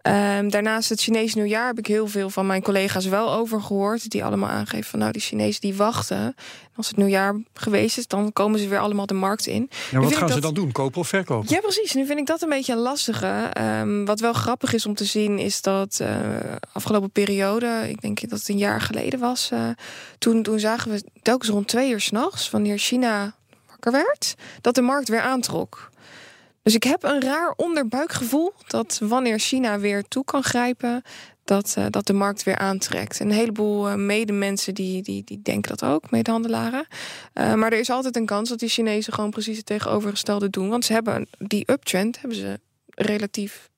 Um, daarnaast het Chinese nieuwjaar heb ik heel veel van mijn collega's wel over gehoord. Die allemaal aangeven van nou die Chinezen die wachten. Als het nieuwjaar geweest is, dan komen ze weer allemaal de markt in. Ja, wat gaan ze dan doen? Kopen of verkopen? Ja, precies. Nu vind ik dat een beetje een lastige. Um, wat wel grappig is om te zien, is dat uh, afgelopen periode, ik denk dat het een jaar geleden was, uh, toen, toen zagen we telkens rond twee uur s'nachts, wanneer China wakker werd, dat de markt weer aantrok. Dus ik heb een raar onderbuikgevoel dat wanneer China weer toe kan grijpen, dat, uh, dat de markt weer aantrekt. Een heleboel uh, medemensen die, die, die denken dat ook, medehandelaren. Uh, maar er is altijd een kans dat die Chinezen gewoon precies het tegenovergestelde doen. Want ze hebben die uptrend hebben ze relatief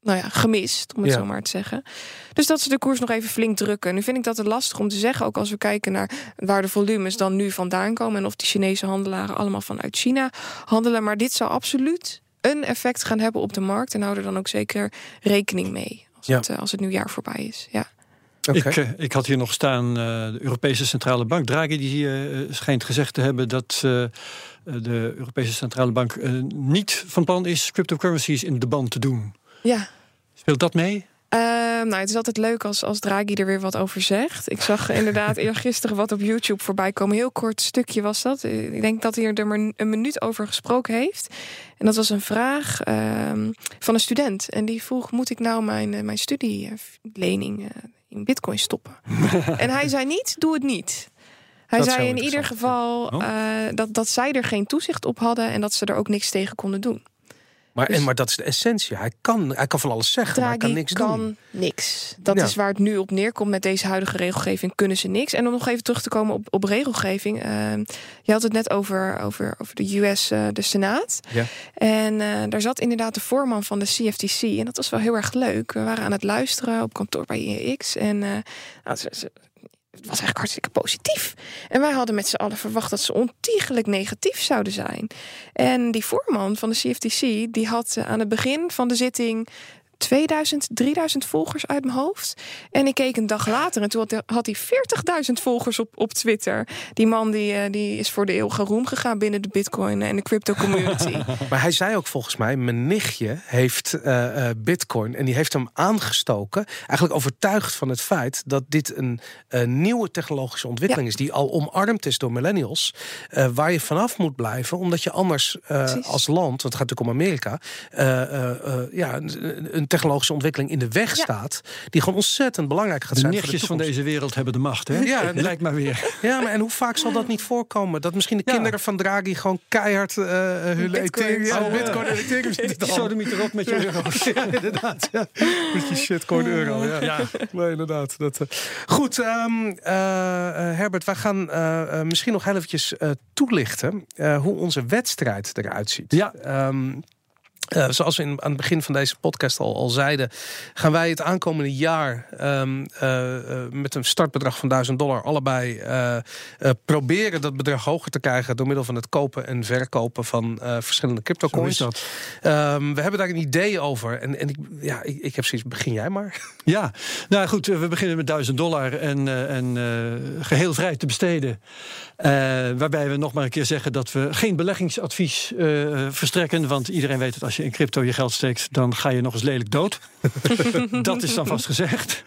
nou ja, gemist, om het ja. zo maar te zeggen. Dus dat ze de koers nog even flink drukken. Nu vind ik dat het lastig om te zeggen, ook als we kijken naar waar de volumes dan nu vandaan komen en of die Chinese handelaren allemaal vanuit China handelen. Maar dit zou absoluut een effect gaan hebben op de markt. En hou er dan ook zeker rekening mee als, ja. het, uh, als het nieuwjaar voorbij is. Ja. Okay. Ik, uh, ik, had hier nog staan, uh, de Europese Centrale Bank. Draghi die schijnt gezegd te hebben dat de Europese Centrale Bank niet van plan is cryptocurrencies in de band te doen. Ja. Speelt dat mee? Nou, het is altijd leuk als, als Draghi er weer wat over zegt. Ik zag inderdaad eergisteren wat op YouTube voorbij komen. Heel kort stukje was dat. Ik denk dat hij er maar een minuut over gesproken heeft. En dat was een vraag uh, van een student. En die vroeg, moet ik nou mijn, uh, mijn studielening uh, in bitcoin stoppen? en hij zei niet, doe het niet. Hij dat zei in ieder geval oh. dat, dat zij er geen toezicht op hadden... en dat ze er ook niks tegen konden doen. Maar, dus, en, maar dat is de essentie. Hij kan, hij kan van alles zeggen, Draghi maar hij kan niks kan doen. niks. Dat ja. is waar het nu op neerkomt. Met deze huidige regelgeving kunnen ze niks. En om nog even terug te komen op, op regelgeving. Uh, je had het net over, over, over de US, uh, de Senaat. Ja. En uh, daar zat inderdaad de voorman van de CFTC. En dat was wel heel erg leuk. We waren aan het luisteren op kantoor bij IEX. En nou, ze, ze, het was eigenlijk hartstikke positief. En wij hadden met z'n allen verwacht dat ze ontiegelijk negatief zouden zijn. En die voorman van de CFTC, die had aan het begin van de zitting 2000, 3000 volgers uit mijn hoofd. En ik keek een dag later en toen had hij 40.000 volgers op, op Twitter. Die man die, uh, die is voor de eeuwige roem gegaan binnen de Bitcoin en de crypto community. maar hij zei ook volgens mij: Mijn nichtje heeft uh, Bitcoin en die heeft hem aangestoken. Eigenlijk overtuigd van het feit dat dit een nieuwe technologische ontwikkeling is, die al omarmd is door millennials. waar je vanaf moet blijven, omdat je anders als land, want het gaat natuurlijk om Amerika, ja, een, een technologische ontwikkeling in de weg staat. Die gewoon ontzettend belangrijk gaat zijn. De nichtjes van deze wereld hebben de macht. Hè? Ja, lijkt maar weer. Ja, maar en hoe vaak zal dat niet voorkomen? Dat misschien de kinderen van Draghi gewoon keihard uh, hun Ethereum. Ja, oh, Bitcoin en Ethereum zitten erop met je euro's. ja, inderdaad. Ja. Met je shitcoin euro. Ja, ja. Nee, inderdaad. Dat, uh. Goed, um, uh, Herbert, wij gaan misschien nog heel eventjes toelichten hoe onze wedstrijd eruit ziet. Ja. Um, uh, zoals we in, aan het begin van deze podcast al, al zeiden, gaan wij het aankomende jaar um, uh, met een startbedrag van 1000 dollar allebei proberen dat bedrag hoger te krijgen door middel van het kopen en verkopen van verschillende cryptocoins. Um, we hebben daar een idee over en, en ik, ja, ik, ik heb zoiets, begin jij maar. Ja, nou goed, we beginnen met 1000 dollar en, en geheel vrij te besteden. waarbij we nog maar een keer zeggen dat we geen beleggingsadvies verstrekken, want iedereen weet het als je in crypto je geld steekt, dan ga je nog eens lelijk dood. dat is dan vast gezegd.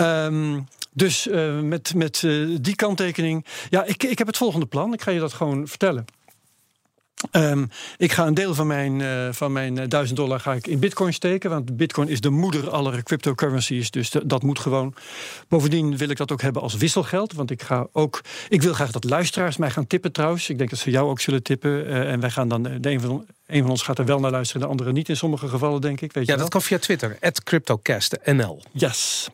Um, dus uh, met, met uh, die kanttekening. Ja, ik, ik heb het volgende plan. Ik ga je dat gewoon vertellen. Um, ik ga een deel van mijn, uh, van mijn 1000 dollar ga ik in bitcoin steken. Want bitcoin is de moeder aller cryptocurrencies. Dus dat moet gewoon. Bovendien wil ik dat ook hebben als wisselgeld. Want ik ga ook. Ik wil graag dat luisteraars mij gaan tippen trouwens. Ik denk dat ze jou ook zullen tippen. Uh, en wij gaan dan. De een van, een van ons gaat er wel naar luisteren, de andere niet in sommige gevallen, denk ik. Weet ja, je dat kan via Twitter. CryptoCastNL. Yes.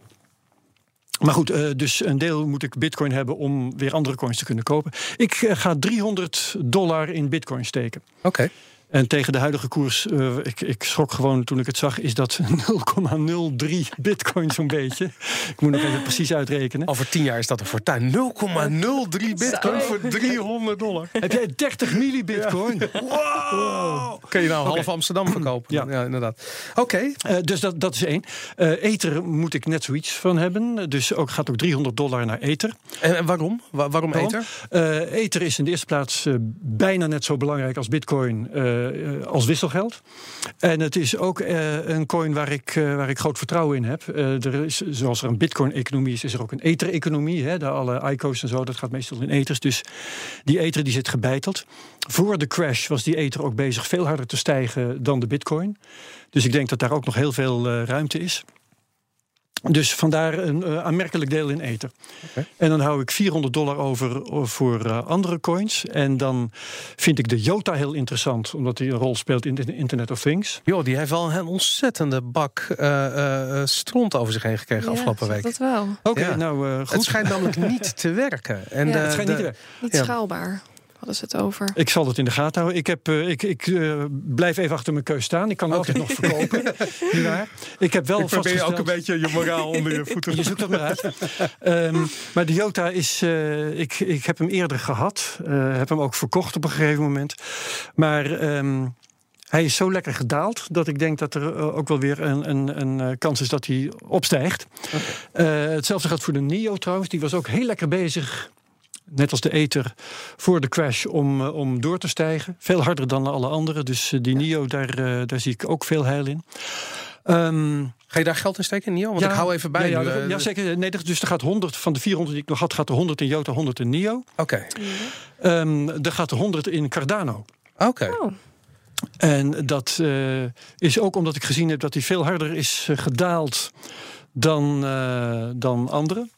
Maar goed, uh, dus een deel moet ik bitcoin hebben om weer andere coins te kunnen kopen. Ik uh, ga 300 dollar in bitcoin steken. Oké. Okay. En tegen de huidige koers, uh, ik, ik schrok gewoon toen ik het zag, is dat 0,03 bitcoin zo'n beetje. Ik moet nog even precies uitrekenen. Over 10 jaar is dat een fortuin. 0,03 bitcoin voor 300 dollar. Heb jij 30 millibitcoin? Ja. Wow. wow. Kun je nou half okay. Amsterdam verkopen? Ja, ja inderdaad. Oké. Okay. Uh, dus dat, dat is één. Uh, Ether moet ik net zoiets van hebben. Dus ook, gaat ook 300 dollar naar Ether. En, en waarom? Wa waarom, waarom Ether? Uh, Ether is in de eerste plaats bijna net zo belangrijk als bitcoin uh, als wisselgeld. En het is ook uh, een coin waar ik, uh, waar ik groot vertrouwen in heb. er is, zoals er een bitcoin-economie is, is er ook een ether-economie. De alle ICO's en zo, dat gaat meestal in ethers. Dus die ether die zit gebeiteld. Voor de crash was die ether ook bezig veel harder te stijgen dan de bitcoin. Dus ik denk dat daar ook nog heel veel ruimte is. Dus vandaar een uh, aanmerkelijk deel in ether. Okay. En dan hou ik 400 dollar over voor uh, andere coins. En dan vind ik de Jota heel interessant, omdat die een rol speelt in de Internet of Things. Jo, die heeft wel een ontzettende bak uh, stront over zich heen gekregen ja, afgelopen week. Dat wel. Oké, okay, ja. nou goed. Het schijnt namelijk niet te werken. En ja, het schijnt de, niet te werken. Niet schaalbaar hadden ze het over. Ik zal het in de gaten houden. Ik, heb, uh, ik, ik uh, blijf even achter mijn keus staan. Ik kan okay. altijd nog verkopen. ja. Ik heb wel ik probeer ook een beetje je moraal onder je voeten. je zoekt dat maar uit. um, maar de Jota is... Uh, ik, ik heb hem eerder gehad. heb hem ook verkocht op een gegeven moment. Maar... Um, hij is zo lekker gedaald dat ik denk dat er ook wel weer een, een, een kans is dat hij opstijgt. Okay. Uh, hetzelfde geldt voor de NIO trouwens. Die was ook heel lekker bezig net als de Ether, voor de crash om, uh, om door te stijgen. Veel harder dan alle anderen. Dus uh, die NIO, daar, uh, daar zie ik ook veel heil in. Um, Ga je daar geld in steken, NIO? Want ja, ik hou even bij. Ja, ja, ja zeker. Nee, dus er gaat 100 van de 400 die ik nog had, gaat er 100 in Jota, 100 in NIO. Oké. Okay. Um, er gaat er 100 in Cardano. Oké. Okay. Oh. En dat uh, is ook omdat ik gezien heb dat hij veel harder is gedaald dan, uh, dan anderen.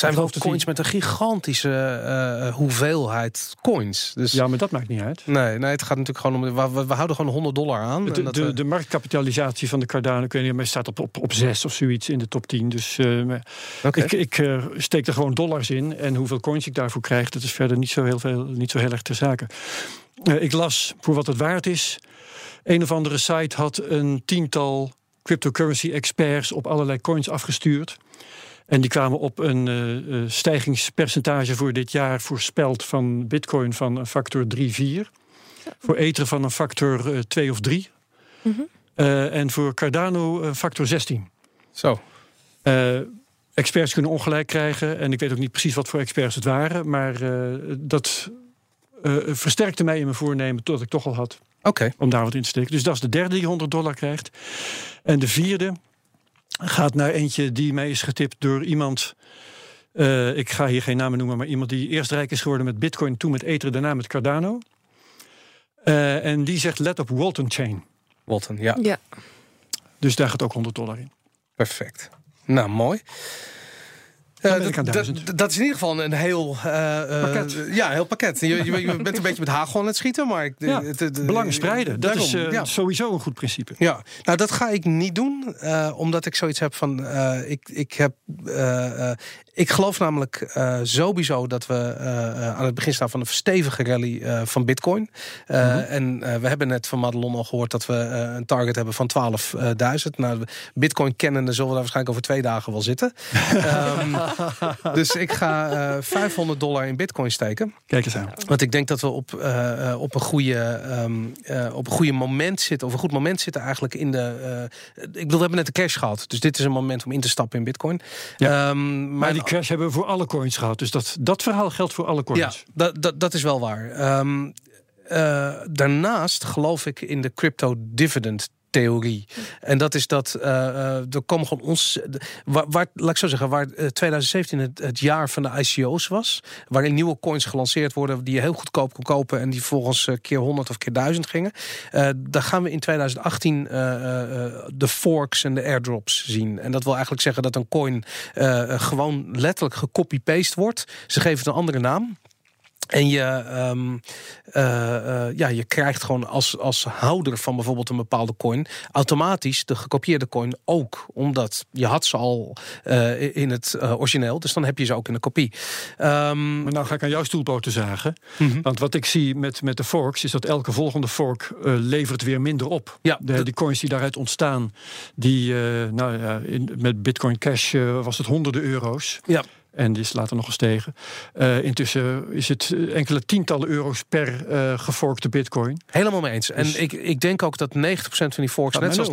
Het zijn wel coins met een gigantische uh, hoeveelheid coins. Dus ja, maar dat maakt niet uit. Nee, nee het gaat natuurlijk gewoon om. We, we houden gewoon 100 dollar aan. De, dat de, we... de marktkapitalisatie van de Cardano, ik weet niet, maar staat op, op, op 6 of zoiets in de top 10. Dus uh, okay. ik, ik uh, steek er gewoon dollars in. En hoeveel coins ik daarvoor krijg, dat is verder niet zo heel, veel, niet zo heel erg ter zake. ik las voor wat het waard is. Een of andere site had een tiental cryptocurrency experts op allerlei coins afgestuurd. En die kwamen op een uh, stijgingspercentage voor dit jaar voorspeld van bitcoin van een factor 3, 4. Ja. Voor ether van een factor uh, 2 of 3. Mm -hmm. en voor Cardano factor 16. Zo. experts kunnen ongelijk krijgen. En ik weet ook niet precies wat voor experts het waren. Maar dat versterkte mij in mijn voornemen tot ik toch al had. Oké. Om daar wat in te steken. Dus dat is de derde die 100 dollar krijgt. En de vierde gaat naar eentje die mij is getipt door iemand. Uh, ik ga hier geen namen noemen, maar iemand die eerst rijk is geworden met Bitcoin, toen met Ether, daarna met Cardano. Uh, en die zegt: let op Walton Chain. Walton, ja. ja. Dus daar gaat ook 100 dollar in. Perfect. Nou, mooi. Dat is in ieder geval een heel uh, pakket. ja, heel pakket. Je, bent een beetje met hagel aan het schieten, maar belangen spreiden. Dat is ja. sowieso een goed principe. Ja, nou dat ga ik niet doen, omdat ik zoiets heb van, ik, ik heb, ik geloof namelijk uh, sowieso dat we uh, aan het begin staan van een stevige rally uh, van Bitcoin. -hmm. En we hebben net van Madelon al gehoord dat we een target hebben van 12.000. Nou, Bitcoin kennende zullen we daar waarschijnlijk over twee dagen wel zitten. um, dus ik ga 500 dollar in Bitcoin steken. Kijk eens aan. Want ik denk dat we op, op, een, goede, um, op een goede moment zitten, of een goed moment zitten eigenlijk in de. ik bedoel, we hebben net de cash gehad. Dus dit is een moment om in te stappen in Bitcoin. Ja. Um, maar die crash hebben we voor alle coins gehad. Dus dat, dat verhaal geldt voor alle coins. Ja, dat, dat, dat is wel waar. Um, uh, daarnaast geloof ik in de crypto dividend theorie. En dat is dat uh, er komen gewoon ons. Waar, laat ik zo zeggen, waar 2017 het, het, jaar van de ICO's was, waarin nieuwe coins gelanceerd worden die je heel goedkoop kon kopen en die volgens keer 100 of keer 1000 gingen. Uh, daar gaan we in 2018 de forks en de airdrops zien. En dat wil eigenlijk zeggen dat een coin gewoon letterlijk gecopy-paste wordt. Ze geven het een andere naam. En je, um, uh, uh, ja, je krijgt gewoon als, als houder van bijvoorbeeld een bepaalde coin automatisch de gekopieerde coin ook. Omdat je had ze al uh, in het origineel, dus dan heb je ze ook in de kopie. Um, maar nou ga ik aan jouw stoelpoten zagen. Mm -hmm. Want wat ik zie met, met de forks is dat elke volgende fork levert weer minder op. Ja, de, coins die daaruit ontstaan, die, nou ja, in, met Bitcoin Cash was het honderden euro's. Ja. En die is later nog gestegen. Uh, intussen is het enkele tientallen euro's per uh, geforkte bitcoin. Helemaal mee eens. En dus, ik, ik denk ook dat 90% van die forks, net zoals 90%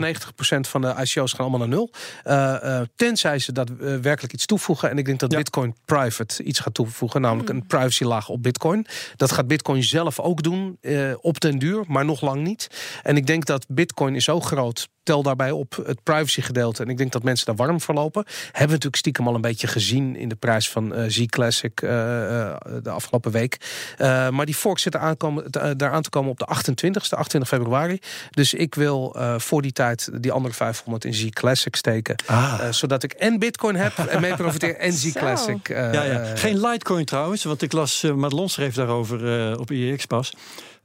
van de ICO's, gaan allemaal naar nul. Uh, tenzij ze dat werkelijk iets toevoegen. En ik denk dat ja. Bitcoin Private iets gaat toevoegen. Namelijk mm. een privacy laag op Bitcoin. Dat gaat Bitcoin zelf ook doen. op den duur, maar nog lang niet. En ik denk dat Bitcoin is zo groot tel daarbij op het privacy gedeelte. En ik denk dat mensen daar warm voor lopen. Hebben we natuurlijk stiekem al een beetje gezien in de prijs van uh, Z-Classic uh, uh, de afgelopen week. maar die fork zit aankomen, daar aan te komen op de 28ste, 28 februari. Dus ik wil voor die tijd die andere 500 in Z-Classic steken. Ah. zodat ik en Bitcoin heb en mee profiteer en Z-Classic. ja, ja. Geen Litecoin trouwens, want ik las, Madelon schreef daarover op IEX pas.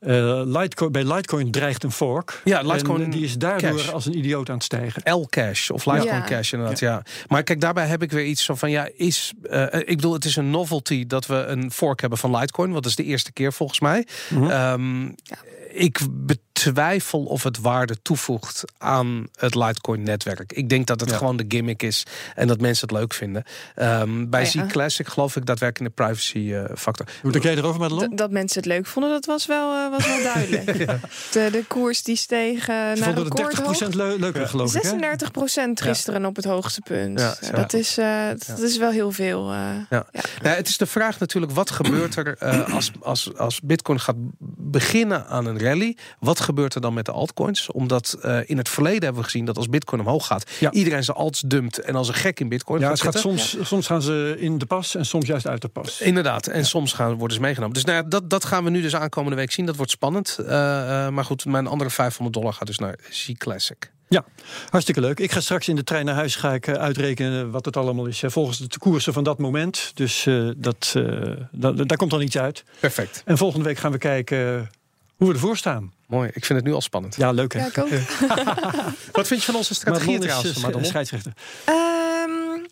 Uh, Litecoin, bij Litecoin dreigt een fork. Ja, Litecoin en die is daardoor cash. als een idioot aan het stijgen. L-cash of Litecoin ja. Cash inderdaad, ja. ja. Maar kijk, daarbij heb ik weer iets van, ja, is... Uh, ik bedoel, het is een novelty dat we een fork hebben van Litecoin. Want dat is de eerste keer volgens mij. Mm -hmm. um, ja. Ik betwijfel of het waarde toevoegt aan het Litecoin-netwerk. Ik denk dat het ja. gewoon de gimmick is en dat mensen het leuk vinden. Um, bij ja. Z-Classic geloof ik daadwerkelijk in de privacy-factor. Uh, Hoe denk jij erover, Madelon? Dat mensen het leuk vonden, dat was wel, uh, was wel duidelijk. ja. de, de koers die steeg uh, naar een 30% le leuker, geloof 36 ik. 36% gisteren op het hoogste punt. Dat, is, uh, dat is wel heel veel. ja. Nou, het is de vraag natuurlijk, wat gebeurt er als, als, als Bitcoin gaat beginnen aan een rally? Wat gebeurt er dan met de altcoins? Omdat uh, in het verleden hebben we gezien dat als Bitcoin omhoog gaat, ja. iedereen zijn alts dumpt en als een gek in Bitcoin. Ja, gaat, gaat soms, ja. soms gaan ze in de pas en soms juist uit de pas. Inderdaad, en ja. soms gaan, worden ze meegenomen. Dus nou ja, dat, dat gaan we nu dus aankomende week zien. Dat wordt spannend. Uh, uh, maar goed, mijn andere 500 dollar gaat dus naar Z-Classic. Ja, hartstikke leuk. Ik ga straks in de trein naar huis ga ik uitrekenen wat het allemaal is. Volgens de koersen van dat moment. Dus uh, dat, uh, daar komt dan iets uit. Perfect. En volgende week gaan we kijken hoe we ervoor staan. Mooi, ik vind het nu al spannend. Ja, leuk hè? Ja, ik ook. Wat vind je van onze strategie trouwens? Is, scheidsrechter. Um,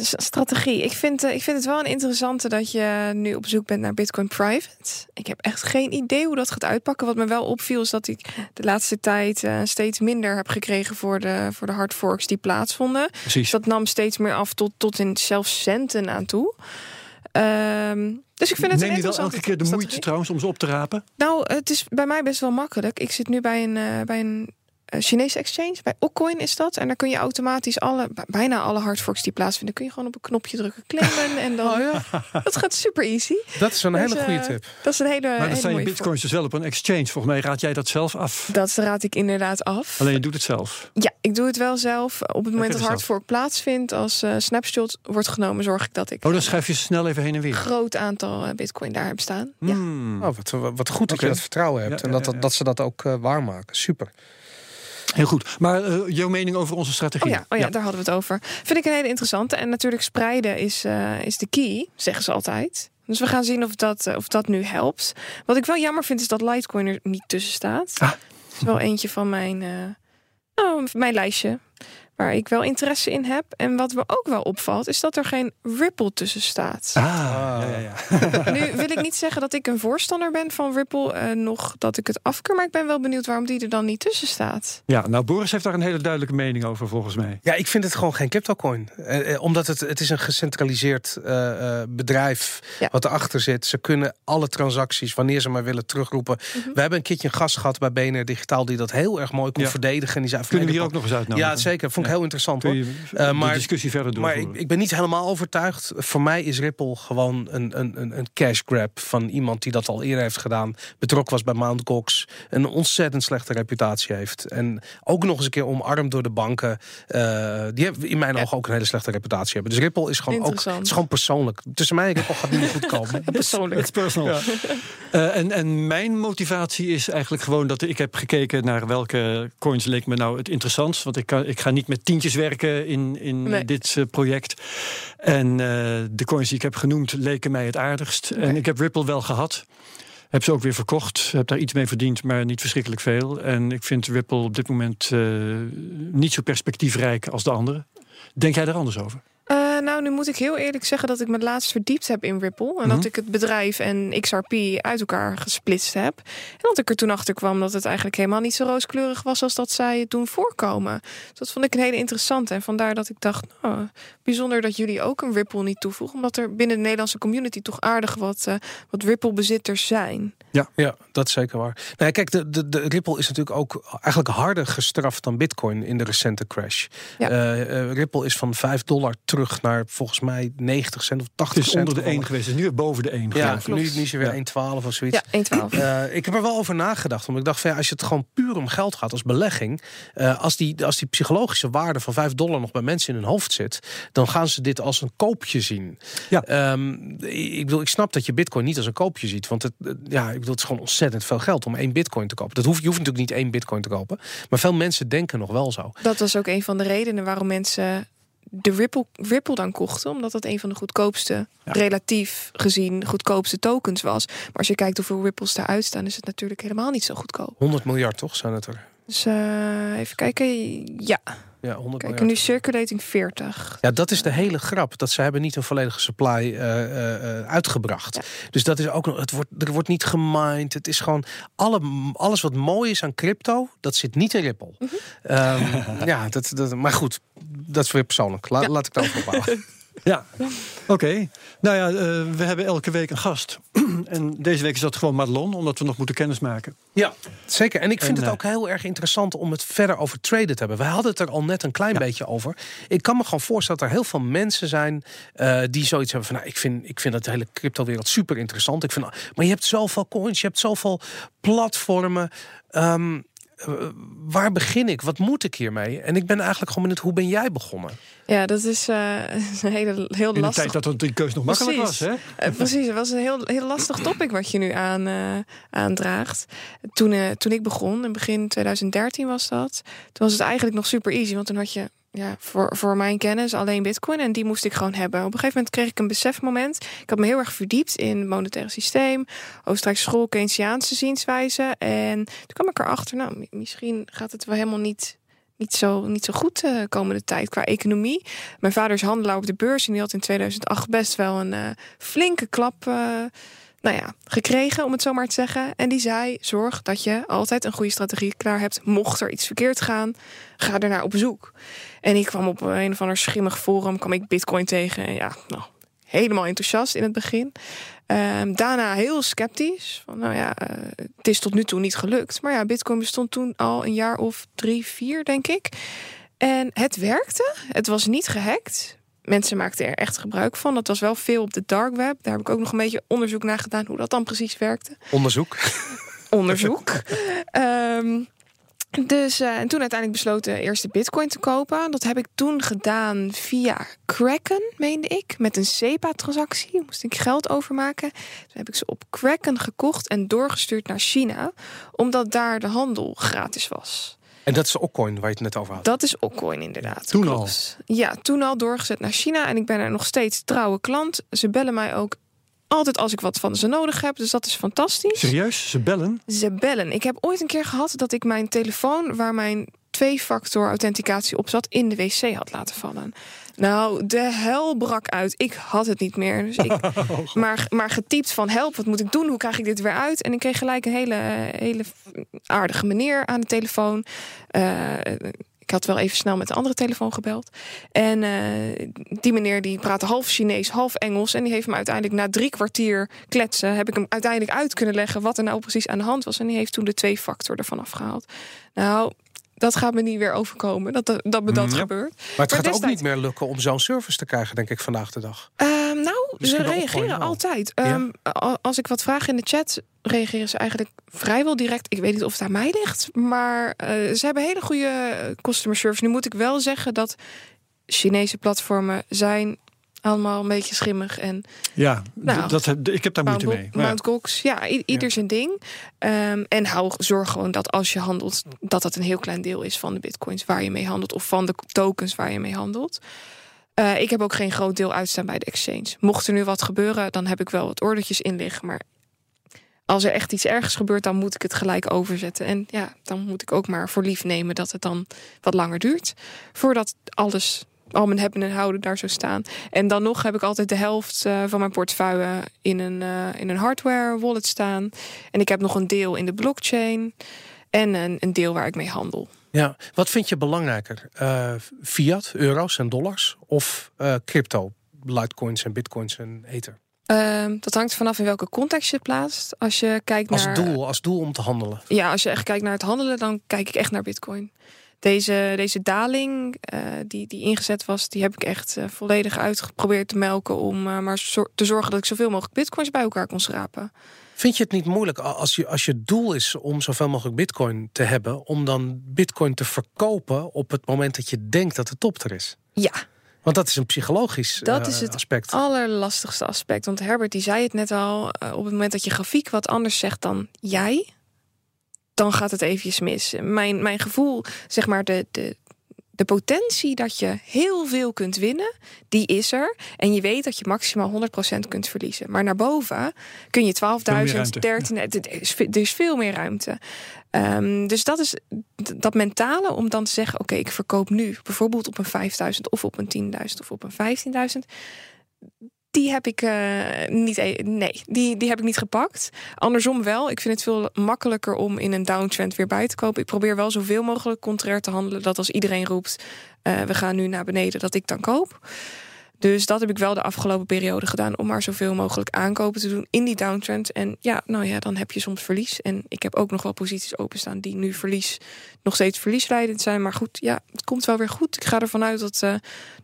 strategie. Ik vind, uh, ik vind het wel een interessante dat je nu op zoek bent naar Bitcoin Private. Ik heb echt geen idee hoe dat gaat uitpakken. Wat me wel opviel is dat ik de laatste tijd uh, steeds minder heb gekregen voor de, voor de hard forks die plaatsvonden. Precies. Dat nam steeds meer af tot, tot in zelfs centen aan toe. Um, dus ik vind het Neem je wel elke keer de moeite trouwens om ze op te rapen? Nou, het is bij mij best wel makkelijk. Ik zit nu bij een, uh, bij een Chinese exchange. Bij Okcoin is dat. En daar kun je automatisch alle, bijna alle hardforks die plaatsvinden, kun je gewoon op een knopje drukken, claimen. en dan. Oh ja. Dat gaat super easy. Dat is een hele dus, goede tip. Dat is een hele. Maar dat zijn je bitcoins dus wel op een exchange. Volgens mij raad jij dat zelf af. Dat raad ik inderdaad af. Alleen je doet het zelf. Ja, ik doe het wel zelf. Op het moment dat hardfork plaatsvindt, als uh, snapshot wordt genomen, zorg ik dat ik. Oh, dan schrijf je snel even heen en weer. Groot aantal bitcoin daar heb staan. Ja. Hmm. Oh, wat, wat goed dat je dat vertrouwen hebt en dat, dat ze dat ook uh, waarmaken. Super. Heel goed. Maar uh, jouw mening over onze strategie? Oh ja, oh ja, daar hadden we het over. Vind ik een hele interessante. En natuurlijk spreiden is, uh, is de key, zeggen ze altijd. Dus we gaan zien of dat, of dat nu helpt. Wat ik wel jammer vind, is dat Litecoin er niet tussen staat. Ah. Dat is wel eentje van mijn, oh, mijn lijstje waar ik wel interesse in heb. En wat me ook wel opvalt, is dat er geen Ripple tussen staat. Ah, ja, ja, ja. nu wil ik niet zeggen dat ik een voorstander ben van Ripple, uh, nog dat ik het afkeur, maar ik ben wel benieuwd waarom die er dan niet tussen staat. Ja, nou Boris heeft daar een hele duidelijke mening over volgens mij. Ja, ik vind het gewoon geen cryptocoin. Uh, uh, omdat het, het is een gecentraliseerd bedrijf ja. wat erachter zit. Ze kunnen alle transacties, wanneer ze maar willen, terugroepen. Mhm. We hebben een keertje een gast gehad bij BNR Digitaal die dat heel erg mooi kon verdedigen. Die zei, Kunnen we hier ook nog eens uitnodigen? Ja, zeker. Vond ik heel interessant hoor. Uh, maar, discussie verder door. Maar ik, ik, ben niet helemaal overtuigd. Voor mij is Ripple gewoon een, een, een cash grab van iemand die dat al eerder heeft gedaan. Betrokken was bij Mt. Gox. Een ontzettend slechte reputatie heeft. En ook nog eens een keer omarmd door de banken. Uh, die hebben in mijn ogen ook een hele slechte reputatie hebben. Dus Ripple is gewoon ook het is gewoon persoonlijk. Tussen mij en Ripple gaat niet goed komen. persoonlijk. Het personal. Ja. Uh, en, en mijn motivatie is eigenlijk gewoon dat ik heb gekeken naar welke coins leek me nou het interessantst. Want ik, kan, ik ga niet met tientjes werken in, in dit uh, project. En uh, de coins die ik heb genoemd leken mij het aardigst. En ik heb Ripple wel gehad. Heb ze ook weer verkocht. Heb daar iets mee verdiend, maar niet verschrikkelijk veel. En ik vind Ripple op dit moment niet zo perspectiefrijk als de andere. Denk jij er anders over? Nou, nu moet ik heel eerlijk zeggen dat ik me laatst verdiept heb in Ripple. En dat mhm. ik het bedrijf en XRP uit elkaar gesplitst heb. En dat ik er toen achter kwam dat het eigenlijk helemaal niet zo rooskleurig was als dat zij het doen voorkomen. Dus dat vond ik een hele interessante. En vandaar dat ik dacht, nou, bijzonder dat jullie ook een Ripple niet toevoegen. Omdat er binnen de Nederlandse community toch aardig wat, uh, wat Ripple-bezitters zijn. Ja, ja, dat is zeker waar. Nou, kijk, de, de, de Ripple is natuurlijk ook eigenlijk harder gestraft dan Bitcoin in de recente crash. Ja. Uh, Ripple is van 5 dollar terug naar volgens mij 90 cent of 80 cent. onder de 1 geweest, is nu boven de 1. Ja, nu, nu is er weer ja. 1,12 of zoiets. Ja, 1,12. Uh, ik heb er wel over nagedacht, omdat ik dacht, van, ja, als je het gewoon puur om geld gaat als belegging, uh, als, die, als die psychologische waarde van 5 dollar nog bij mensen in hun hoofd zit, dan gaan ze dit als een koopje zien. Ja. Um, ik bedoel, ik snap dat je Bitcoin niet als een koopje ziet, want het, ja, ik bedoel, het is gewoon ontzettend veel geld om één Bitcoin te kopen. Dat hoef, je hoeft natuurlijk niet één Bitcoin te kopen, maar veel mensen denken nog wel zo. Dat was ook een van de redenen waarom mensen de Ripple, Ripple dan kochten, omdat dat een van de goedkoopste, relatief gezien, goedkoopste tokens was. Maar als je kijkt hoeveel Ripples eruit staan, is het natuurlijk helemaal niet zo goedkoop. 100 miljard toch, zijn het er? Dus uh, even kijken. Ja. Ja, 100 Kijk, nu circulating 40. Ja, dat is de hele grap. Dat ze hebben niet een volledige supply uh, uh, uitgebracht. Ja. Dus dat is ook nog. Het wordt, er wordt niet gemined. Het is gewoon alle, alles wat mooi is aan crypto, dat zit niet in Ripple. Mm -hmm. um, ja, dat, dat, maar goed, dat is weer persoonlijk. La, ja. Laat ik het overbouwen. Ja, oké. Nou ja, uh, we hebben elke week een gast. en deze week is dat gewoon Madelon, omdat we nog moeten kennismaken. Ja, zeker. En ik vind en, het ook heel erg interessant om het verder over traden te hebben. We hadden het er al net een klein ja. beetje over. Ik kan me gewoon voorstellen dat er heel veel mensen zijn uh, die zoiets hebben van... Nou, ik vind, ik vind dat de hele crypto-wereld super interessant. Ik vind, maar je hebt zoveel coins, je hebt zoveel platformen... Um, uh, waar begin ik? Wat moet ik hiermee? En ik ben eigenlijk gewoon benieuwd, hoe ben jij begonnen? Ja, dat is uh, een hele, heel In lastig... In de tijd dat die keus nog makkelijk was, hè? Uh, precies, het was een heel, heel lastig topic wat je nu aan, uh, aandraagt. Toen, toen ik begon, in begin 2013 was dat... toen was het eigenlijk nog super easy, want toen had je ja, voor, voor mijn kennis alleen bitcoin. En die moest ik gewoon hebben. Op een gegeven moment kreeg ik een besefmoment. Ik had me heel erg verdiept in het monetaire systeem. Oostenrijkse school, Keynesiaanse zienswijze. En toen kwam ik erachter, nou, misschien gaat het wel helemaal niet niet zo, niet zo goed de uh, komende tijd qua economie. Mijn vader is handelaar op de beurs en die had in 2008 best wel een uh, flinke klap uh, nou ja, gekregen, om het zo maar te zeggen. En die zei: zorg dat je altijd een goede strategie klaar hebt. Mocht er iets verkeerd gaan, ga er naar op zoek. En ik kwam op een of ander schimmig forum, kwam ik Bitcoin tegen. En ja, nou, helemaal enthousiast in het begin. Ehm, daarna heel sceptisch. Van, nou ja, uh, het is tot nu toe niet gelukt. Maar ja, Bitcoin bestond toen al een jaar of drie, vier, denk ik. En het werkte. Het was niet gehackt. Mensen maakten er echt gebruik van. Dat was wel veel op de dark web. Daar heb ik ook nog een beetje onderzoek naar gedaan hoe dat dan precies werkte. Onderzoek? Onderzoek. um, Dus uh, en toen uiteindelijk besloten eerst de bitcoin te kopen. Dat heb ik toen gedaan via Kraken, meende ik. Met een SEPA-transactie. Moest ik geld overmaken. Toen heb ik ze op Kraken gekocht en doorgestuurd naar China. Omdat daar de handel gratis was. En dat is Okcoin waar je het net over had? Dat is Okcoin inderdaad. Toen al? Ja, toen al doorgezet naar China. En ik ben er nog steeds trouwe klant. Ze bellen mij ook altijd als ik wat van ze nodig heb. Dus dat is fantastisch. Serieus? Ze bellen? Ze bellen. Ik heb ooit een keer gehad dat ik mijn telefoon, waar mijn twee-factor authenticatie op zat, in de wc had laten vallen. Nou, de hel brak uit. Ik had het niet meer. Dus ik, oh, maar, maar getypt van help, wat moet ik doen? Hoe krijg ik dit weer uit? En ik kreeg gelijk een hele, hele aardige meneer aan de telefoon. Uh, ik had wel even snel met de andere telefoon gebeld. En uh, die meneer die praatte half Chinees, half Engels. En die heeft me uiteindelijk na drie kwartier kletsen... heb ik hem uiteindelijk uit kunnen leggen wat er nou precies aan de hand was. En die heeft toen de twee factor ervan afgehaald. Nou, dat gaat me niet weer overkomen, dat, dat me dat mm, gebeurt. Maar het gaat ook niet meer lukken om zo'n service te krijgen, denk ik, vandaag de dag. Uh, nou, ze reageren altijd. Um, als ik wat vraag in de chat, reageren ze eigenlijk vrijwel direct. Ik weet niet of het aan mij ligt, maar uh, ze hebben hele goede customer service. Nu moet ik wel zeggen dat Chinese platformen zijn allemaal een beetje schimmig. En, ja, nou, dat, ik heb daar moeite mee. Mount Gox, ja, ieder zijn ding. Um, en hou, zorg gewoon dat als je handelt, dat dat een heel klein deel is van de bitcoins waar je mee handelt. Of van de tokens waar je mee handelt. Uh, ik heb ook geen groot deel uitstaan bij de exchange. Mocht er nu wat gebeuren, dan heb ik wel wat ordertjes in liggen. Maar als er echt iets ergens gebeurt, dan moet ik het gelijk overzetten. En ja, dan moet ik ook maar voor lief nemen dat het dan wat langer duurt. Voordat alles al mijn hebben en houden daar zo staan. En dan nog heb ik altijd de helft uh, van mijn portefeuille in een, uh, in een hardware wallet staan. En ik heb nog een deel in de blockchain. En een, een deel waar ik mee handel. Ja, wat vind je belangrijker? Uh, fiat, euro's en dollars of crypto, litecoins en bitcoins en ether? Ehm, dat hangt vanaf in welke context je het plaatst. Als je kijkt als naar. Doel, als doel om te handelen. Ja, als je echt kijkt naar het handelen, dan kijk ik echt naar Bitcoin. Deze, deze daling uh, die, die ingezet was, die heb ik echt uh, volledig uitgeprobeerd te melken. Om uh, maar te zorgen dat ik zoveel mogelijk bitcoins bij elkaar kon schrapen. Vind je het niet moeilijk als je, als je doel is om zoveel mogelijk bitcoin te hebben, om dan bitcoin te verkopen op het moment dat je denkt dat de top er is? Ja, want dat is een psychologisch dat is het aspect. allerlastigste aspect. Want Herbert die zei het net al. op het moment dat je grafiek wat anders zegt dan jij, dan gaat het eventjes mis. Mijn, mijn gevoel, zeg maar, de, de, de potentie dat je heel veel kunt winnen, die is er. En je weet dat je maximaal 100% kunt verliezen. Maar naar boven kun je 12.000, 13. Er is, er is veel meer ruimte. Um, dus dat is dat mentale om dan te zeggen: oké, ik verkoop nu bijvoorbeeld op een 5000 of op een 10.000 of op een 15.000 die heb ik uh, niet. E-, nee, die, die heb ik niet gepakt. Andersom wel. Ik vind het veel makkelijker om in een downtrend weer bij te kopen. Ik probeer wel zoveel mogelijk contrair te handelen. Dat als iedereen roept: uh, we gaan nu naar beneden, dat ik dan koop. Dus dat heb ik wel de afgelopen periode gedaan om maar zoveel mogelijk aankopen te doen in die downtrend. En ja, nou ja, dan heb je soms verlies. En ik heb ook nog wel posities openstaan die nu verlies, nog steeds verliesleidend zijn. Maar goed, ja, het komt wel weer goed. Ik ga ervan uit dat, uh,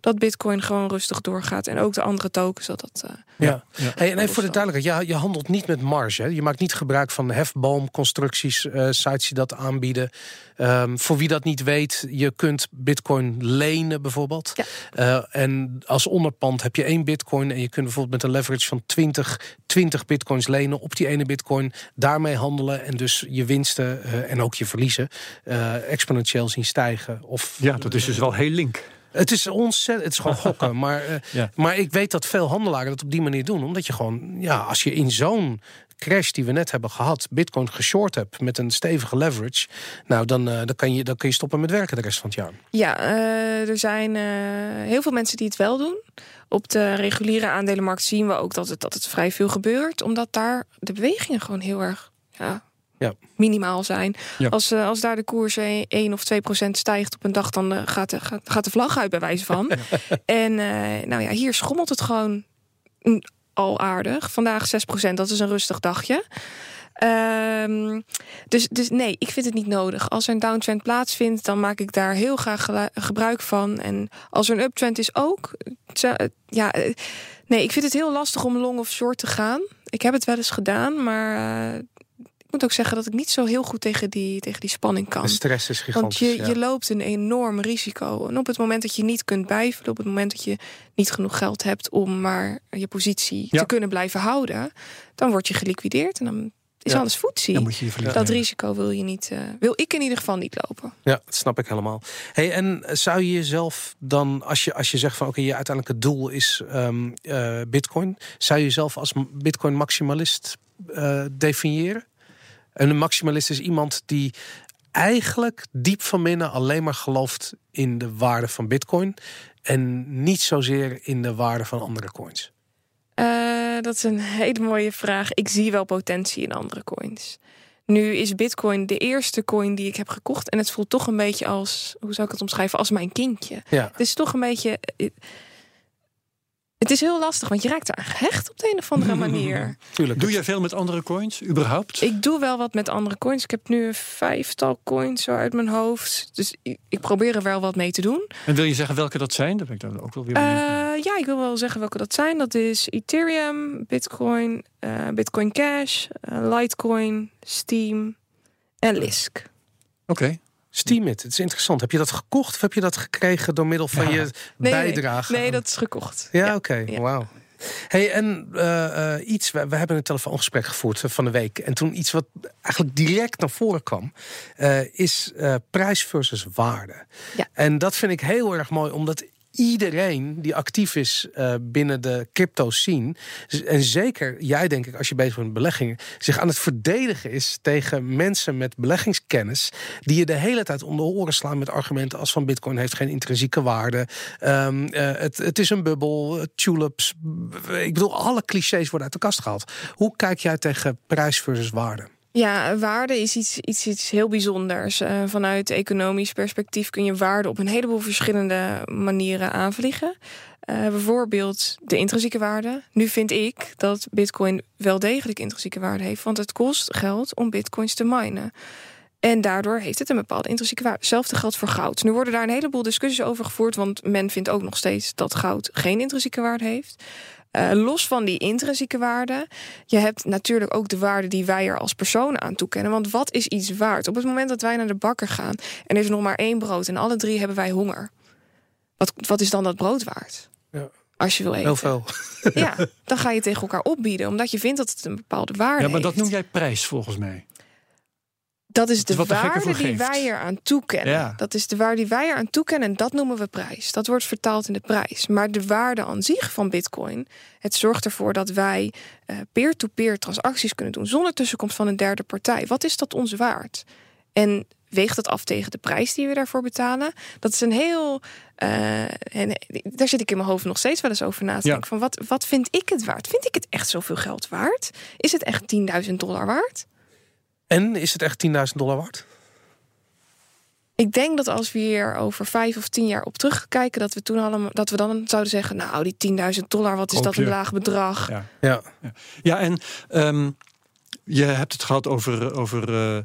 dat Bitcoin gewoon rustig doorgaat. En ook de andere tokens. Dat dat, uh, ja, ja. Hey, en even voor de duidelijkheid, ja, je handelt niet met marge. Hè? Je maakt niet gebruik van hefboomconstructies, uh, sites die dat aanbieden. Um, voor wie dat niet weet, je kunt Bitcoin lenen bijvoorbeeld. Ja. en als onder onderpand heb je één bitcoin en je kunt bijvoorbeeld met een leverage van 20, 20 bitcoins lenen op die ene bitcoin, daarmee handelen en dus je winsten uh, en ook je verliezen uh, exponentieel zien stijgen. Of, ja, dat is dus wel heel link. Het is ontzettend, het is gewoon gokken. Maar, uh, ja. maar ik weet dat veel handelaren dat op die manier doen. Omdat je gewoon, ja, als je in zo'n crash die we net hebben gehad, Bitcoin geshort hebt met een stevige leverage, nou dan, uh, dan, kan, je, dan kun je stoppen met werken de rest van het jaar. Ja, uh, er zijn uh, heel veel mensen die het wel doen. Op de reguliere aandelenmarkt zien we ook dat het, dat het vrij veel gebeurt, omdat daar de bewegingen gewoon heel erg ja, ja. minimaal zijn. Ja. Als, uh, als daar de koers 1 of 2 procent stijgt op een dag, dan uh, gaat, de, gaat, gaat de vlag uit bij wijze van. en nou ja, hier schommelt het gewoon al aardig. Vandaag 6%, dat is een rustig dagje. Um, dus, dus nee, ik vind het niet nodig. Als er een downtrend plaatsvindt, dan maak ik daar heel graag gebruik van. En als er een uptrend is ook. Ja, eh, nee, ik vind het heel lastig om long of short te gaan. Ik heb het wel eens gedaan, maar uh, ik moet ook zeggen dat ik niet zo heel goed tegen die, tegen die spanning kan. De stress is gigantisch. Want je, je loopt een enorm risico. En op het moment dat je niet kunt bijvullen, op het moment dat je niet genoeg geld hebt om maar je positie te kunnen blijven houden, dan word je geliquideerd. En dan is ja. alles voetzie. moet je je dat risico wil je niet, uh, wil ik in ieder geval niet lopen. Ja, dat snap ik helemaal. Hey, en zou je jezelf dan, als je, als je zegt van oké, okay, je uiteindelijke doel is um, uh, Bitcoin, zou je jezelf als Bitcoin maximalist uh, definiëren? En een maximalist is iemand die eigenlijk diep van binnen alleen maar gelooft in de waarde van Bitcoin en niet zozeer in de waarde van andere coins. Uh, dat is een hele mooie vraag. Ik zie wel potentie in andere coins. Nu is Bitcoin de eerste coin die ik heb gekocht. En het voelt toch een beetje als, hoe zou ik het omschrijven, als mijn kindje. Ja. Het is toch een beetje. Eh, het is heel lastig, want je raakt er gehecht op de een of andere manier. Tuurlijk. Doe jij veel met andere coins, überhaupt? Ik doe wel wat met andere coins. Ik heb nu een vijftal coins zo uit mijn hoofd. Dus ik probeer er wel wat mee te doen. En wil je zeggen welke dat zijn? Dat ben ik dan ook wel weer uh, ja, ik wil wel zeggen welke dat zijn. Dat is Ethereum, Bitcoin, uh, Bitcoin Cash, uh, Litecoin, Steam en Lisk. Oké. Steam it. Het is interessant. Heb je dat gekocht of heb je dat gekregen door middel van je nee, bijdrage? Nee, dat is gekocht. Ja, oké. Wauw. Hey, en uh, iets, we, we, hebben een telefoongesprek gevoerd van de week. En toen iets wat eigenlijk direct naar voren kwam, uh, is prijs versus waarde. Ja. En dat vind ik heel erg mooi, omdat iedereen die actief is uh, binnen de crypto scene. En zeker jij, denk ik, als je bezig bent met beleggingen, zich aan het verdedigen is tegen mensen met beleggingskennis. Die je de hele tijd om de oren slaan met argumenten als van Bitcoin heeft geen intrinsieke waarde. Um, uh, het, het is een bubbel, tulips. Ik bedoel, alle clichés worden uit de kast gehaald. Hoe kijk jij tegen prijs versus waarde? Ja, waarde is iets, iets, iets heel bijzonders. Uh, vanuit economisch perspectief kun je waarde op een heleboel verschillende manieren aanvliegen. Uh, bijvoorbeeld de intrinsieke waarde. Nu vind ik dat Bitcoin wel degelijk intrinsieke waarde heeft, want het kost geld om Bitcoins te minen. En daardoor heeft het een bepaalde intrinsieke waarde. Hetzelfde geldt voor goud. Nu worden daar een heleboel discussies over gevoerd, want men vindt ook nog steeds dat goud geen intrinsieke waarde heeft. Uh, los van die intrinsieke waarde, je hebt natuurlijk ook de waarde die wij er als persoon aan toekennen. Want wat is iets waard? Op het moment dat wij naar de bakker gaan en er is nog maar één brood en alle drie hebben wij honger, wat, wat is dan dat brood waard? Ja. Als je wil eten. Heel veel. Ja, dan ga je tegen elkaar opbieden, omdat je vindt dat het een bepaalde waarde heeft. Ja, maar dat noem jij prijs volgens mij. Dat is de waarde die wij er aan toekennen. Dat is de waarde die wij er aan toekennen en dat noemen we prijs. Dat wordt vertaald in de prijs. Maar de waarde aan zich van Bitcoin, het zorgt ervoor dat wij eh, peer-to-peer transacties kunnen doen zonder tussenkomst van een derde partij. Wat is dat ons waard? En weegt dat af tegen de prijs die we daarvoor betalen? Dat is een heel. Uh, en daar zit ik in mijn hoofd nog steeds wel eens over na te denken. Van wat, wat vind ik het waard? Vind ik het echt zoveel geld waard? Is het echt 10.000 dollar waard? En is het echt 10.000 dollar waard? Ik denk dat als we hier over vijf of tien jaar op terugkijken, dat we toen allemaal dat we dan zouden zeggen: Nou, die 10.000 dollar, wat is dat een laag bedrag? Ja, ja. ja. en um, je hebt het gehad over, over, uh,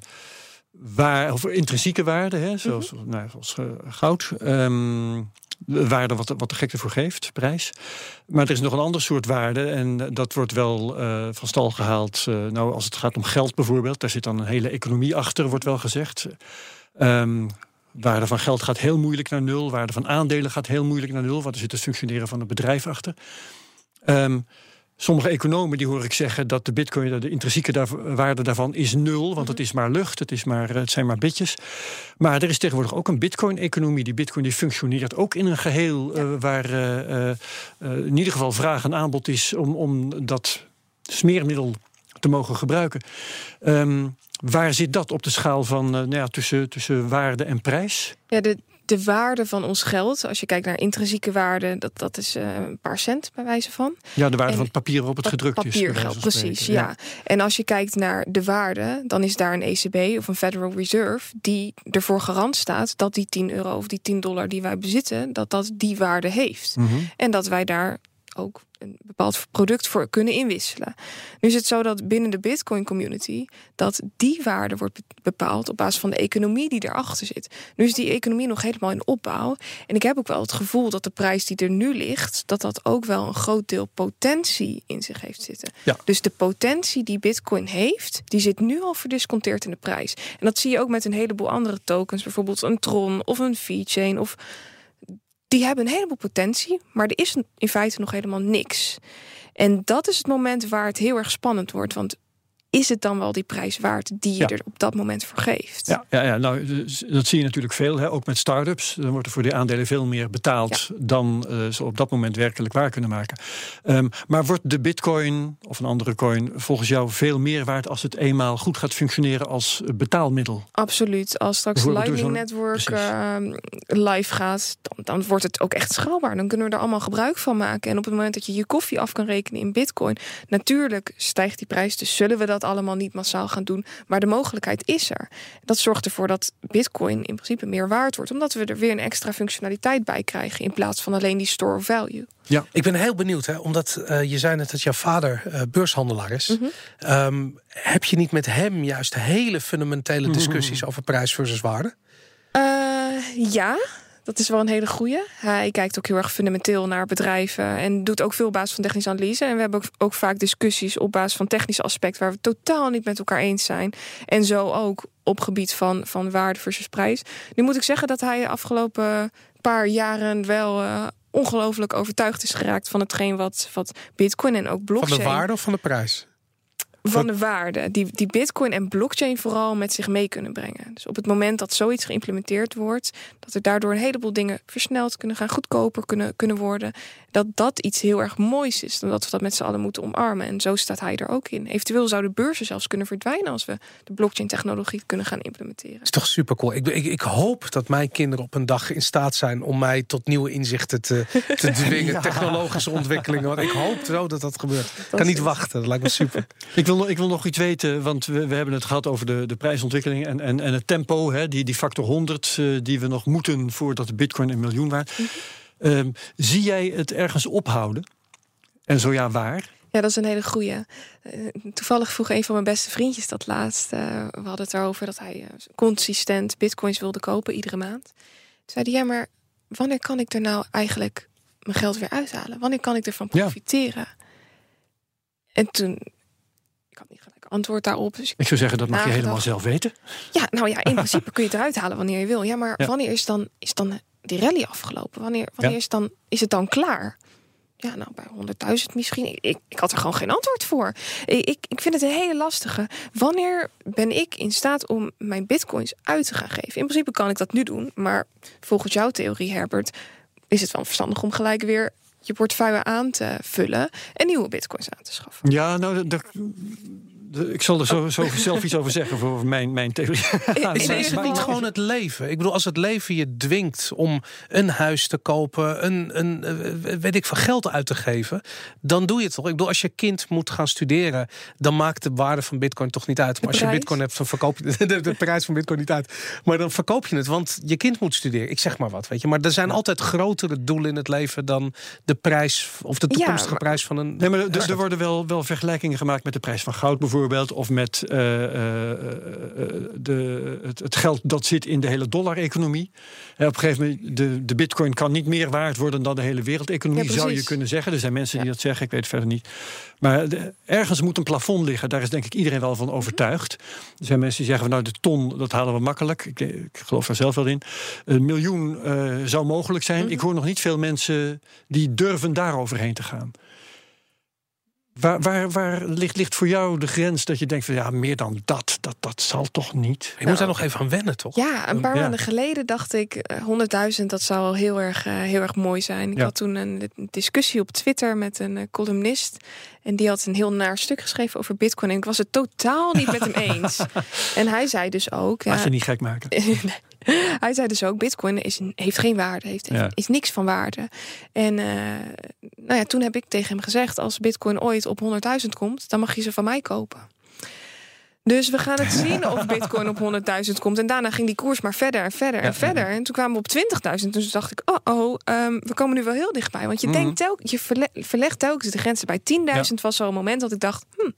waar, over intrinsieke waarde, hè, zoals, mm -hmm. nou, zoals uh, goud. Um, waarde wat, wat de gek ervoor geeft, prijs. Maar er is nog een ander soort waarde en dat wordt wel uh, van stal gehaald. Uh, nou, als het gaat om geld bijvoorbeeld, daar zit dan een hele economie achter, wordt wel gezegd. Um, waarde van geld gaat heel moeilijk naar nul. Waarde van aandelen gaat heel moeilijk naar nul, want er zit het functioneren van een bedrijf achter. Um, Sommige economen die hoor ik zeggen dat de bitcoin, de intrinsieke waarde daarvan is nul. Want het is maar lucht, het, is maar, het zijn maar bitjes. Maar er is tegenwoordig ook een bitcoin-economie. Die bitcoin die functioneert ook in een geheel ja. uh, waar uh, uh, in ieder geval vraag en aanbod is om, om dat smeermiddel te mogen gebruiken. Um, waar zit dat op de schaal van nou ja, tussen, tussen waarde en prijs? Ja, de, de waarde van ons geld, als je kijkt naar intrinsieke waarde, dat, dat is uh, een paar cent bij wijze van. Ja, de waarde en van het papier waarop het gedrukt papiergeld, is. Papiergeld, precies, ja. ja. En als je kijkt naar de waarde, dan is daar een ECB of een Federal Reserve die ervoor garant staat dat die 10 euro of die 10 dollar die wij bezitten, dat dat die waarde heeft. Mm -hmm. En dat wij daar ook een bepaald product voor kunnen inwisselen. Nu is het zo dat binnen de Bitcoin community dat die waarde wordt bepaald op basis van de economie die erachter zit. Nu is die economie nog helemaal in opbouw. En ik heb ook wel het gevoel dat de prijs die er nu ligt, dat dat ook wel een groot deel potentie in zich heeft zitten. Ja. Dus de potentie die Bitcoin heeft, die zit nu al verdisconteerd in de prijs. En dat zie je ook met een heleboel andere tokens, bijvoorbeeld een Tron of een VeChain of die hebben een heleboel potentie, maar er is in feite nog helemaal niks. En dat is het moment waar het heel erg spannend wordt. Want is het dan wel die prijs waard die je er op dat moment voor geeft? Ja, ja, ja nou, dus dat zie je natuurlijk veel, hè, ook met start-ups. Dan wordt er voor die aandelen veel meer betaald dan uh, ze op dat moment werkelijk waar kunnen maken. Um, maar wordt de bitcoin of een andere coin volgens jou veel meer waard als het eenmaal goed gaat functioneren als betaalmiddel? Absoluut. Als straks Lightning Network uh, live gaat, dan, dan wordt het ook echt schaalbaar. Dan kunnen we er allemaal gebruik van maken. En op het moment dat je je koffie af kan rekenen in bitcoin, natuurlijk stijgt die prijs. Dus zullen we dat allemaal niet massaal gaan doen. Maar de mogelijkheid is er. Dat zorgt ervoor dat Bitcoin in principe meer waard wordt. Omdat we er weer een extra functionaliteit bij krijgen. In plaats van alleen die store of value. Ja, ik ben heel benieuwd, hè, omdat uh, je zei net dat jouw vader uh, beurshandelaar is. Mm -hmm. heb je niet met hem juist hele fundamentele mhm. discussies over prijs versus waarde? Uh, ja, dat is wel een hele goede. Hij kijkt ook heel erg fundamenteel naar bedrijven en doet ook veel op basis van technische analyse. En we hebben ook, vaak discussies op basis van technische aspecten waar we totaal niet met elkaar eens zijn. En zo ook op gebied van, van waarde versus prijs. Nu moet ik zeggen dat hij de afgelopen paar jaren wel uh, ongelooflijk overtuigd is geraakt van hetgeen wat, wat Bitcoin en ook blockchain. Van de waarde of van de prijs? Van de waarde die, die Bitcoin en blockchain vooral met zich mee kunnen brengen. Dus op het moment dat zoiets geïmplementeerd wordt, dat er daardoor een heleboel dingen versneld kunnen gaan, goedkoper kunnen, kunnen worden, dat dat iets heel erg moois is, dan dat we dat met z'n allen moeten omarmen. En zo staat hij er ook in. Eventueel zouden beurzen zelfs kunnen verdwijnen als we de blockchain-technologie kunnen gaan implementeren. Dat is toch super cool. Ik, ik, ik, hoop dat mijn kinderen op een dag in staat zijn om mij tot nieuwe inzichten te, te dwingen, technologische ontwikkelingen. Want ik hoop zo dat dat gebeurt. Ik kan niet wachten. Dat lijkt me super. Ik wil, ik wil nog iets weten, want we, we hebben het gehad over de, de prijsontwikkeling en, en, en het tempo, hè, die, die factor 100 uh, eh, die we nog moeten voordat de bitcoin een miljoen waard. Mm -hmm. zie jij het ergens ophouden? En zo ja, waar? Ja, dat is een hele goeie. Uh, toevallig vroeg een van mijn beste vriendjes dat laatst. Uh, we hadden het erover dat hij consistent bitcoins wilde kopen iedere maand. Toen zei hij, ja, maar wanneer kan ik er nou eigenlijk mijn geld weer uithalen? Wanneer kan ik ervan profiteren? Ja. En toen antwoord daarop. Dus ik, zou zeggen, dat mag je helemaal zelf weten. Ja, nou ja, in principe kun je het eruit halen wanneer je wil. Ja, maar wanneer is dan, is dan die rally afgelopen? Wanneer, wanneer is, dan, is het dan klaar? Ja, nou, bij 100.000 misschien. Ik, ik had er gewoon geen antwoord voor. Ik, ik vind het een hele lastige. Wanneer ben ik in staat om mijn bitcoins uit te gaan geven? In principe kan ik dat nu doen. Maar volgens jouw theorie, Herbert, is het wel verstandig om gelijk weer je portefeuille aan te vullen en nieuwe bitcoins aan te schaffen. Ja, nou, de, ik zal er zo, zo zelf iets over zeggen voor mijn, mijn theorie. Is, is het niet gewoon het leven? Ik bedoel, als het leven je dwingt om een huis te kopen, een, een eh, weet ik veel geld uit te geven, dan doe je het toch? Ik bedoel, als je kind moet gaan studeren, dan maakt de waarde van Bitcoin toch niet uit. Maar als je Bitcoin hebt, dan verkoop je de, de, prijs van Bitcoin niet uit. Maar dan verkoop je het, want je kind moet studeren. Ik zeg maar wat, weet je. Maar er zijn altijd grotere doelen in het leven dan de prijs of de toekomstige prijs van een. Nee, maar er, er worden wel, wel vergelijkingen gemaakt met de prijs van goud bijvoorbeeld of met uh, de, het, het, geld dat zit in de hele dollar-economie. op een gegeven moment, de, de bitcoin kan niet meer waard worden dan de hele wereldeconomie, zou je kunnen zeggen. Er zijn mensen die dat zeggen, ik weet het verder niet. Maar ergens moet een plafond liggen, daar is denk ik iedereen wel van overtuigd. Er zijn mensen die zeggen, van, nou de ton, dat halen we makkelijk. Ik, ik geloof daar zelf wel in. Een miljoen zou mogelijk zijn. Mhm. Ik hoor nog niet veel mensen die durven daar overheen te gaan. Waar, waar, waar ligt, ligt voor jou de grens dat je denkt van ja, meer dan dat, dat, dat zal toch niet? Je moet daar nog even aan wennen, toch? Ja, een paar maanden geleden dacht ik 100.000, eh, dat zou wel heel erg, uh, heel erg mooi zijn. Ik had toen een, discussie op Twitter met een uh, columnist. En die had een heel naar stuk geschreven over Bitcoin. En ik was het totaal niet met hem eens. en hij zei dus ook. Laat ja, je niet gek maken. Hij zei dus ook, bitcoin is, heeft geen waarde, heeft, is niks van waarde. En uh, nou ja, toen heb ik tegen hem gezegd, als bitcoin ooit op 100.000 komt, dan mag je ze van mij kopen. Dus we gaan het zien of Bitcoin op 100.000 komt. En daarna ging die koers maar verder en verder en verder. En toen kwamen we op 20.000. Dus dacht ik, oh, oh um, we komen nu wel heel dichtbij. Want je mm denkt telkens, je verlegt telkens de grenzen. Bij 10.000 was zo'n moment dat ik dacht, hm,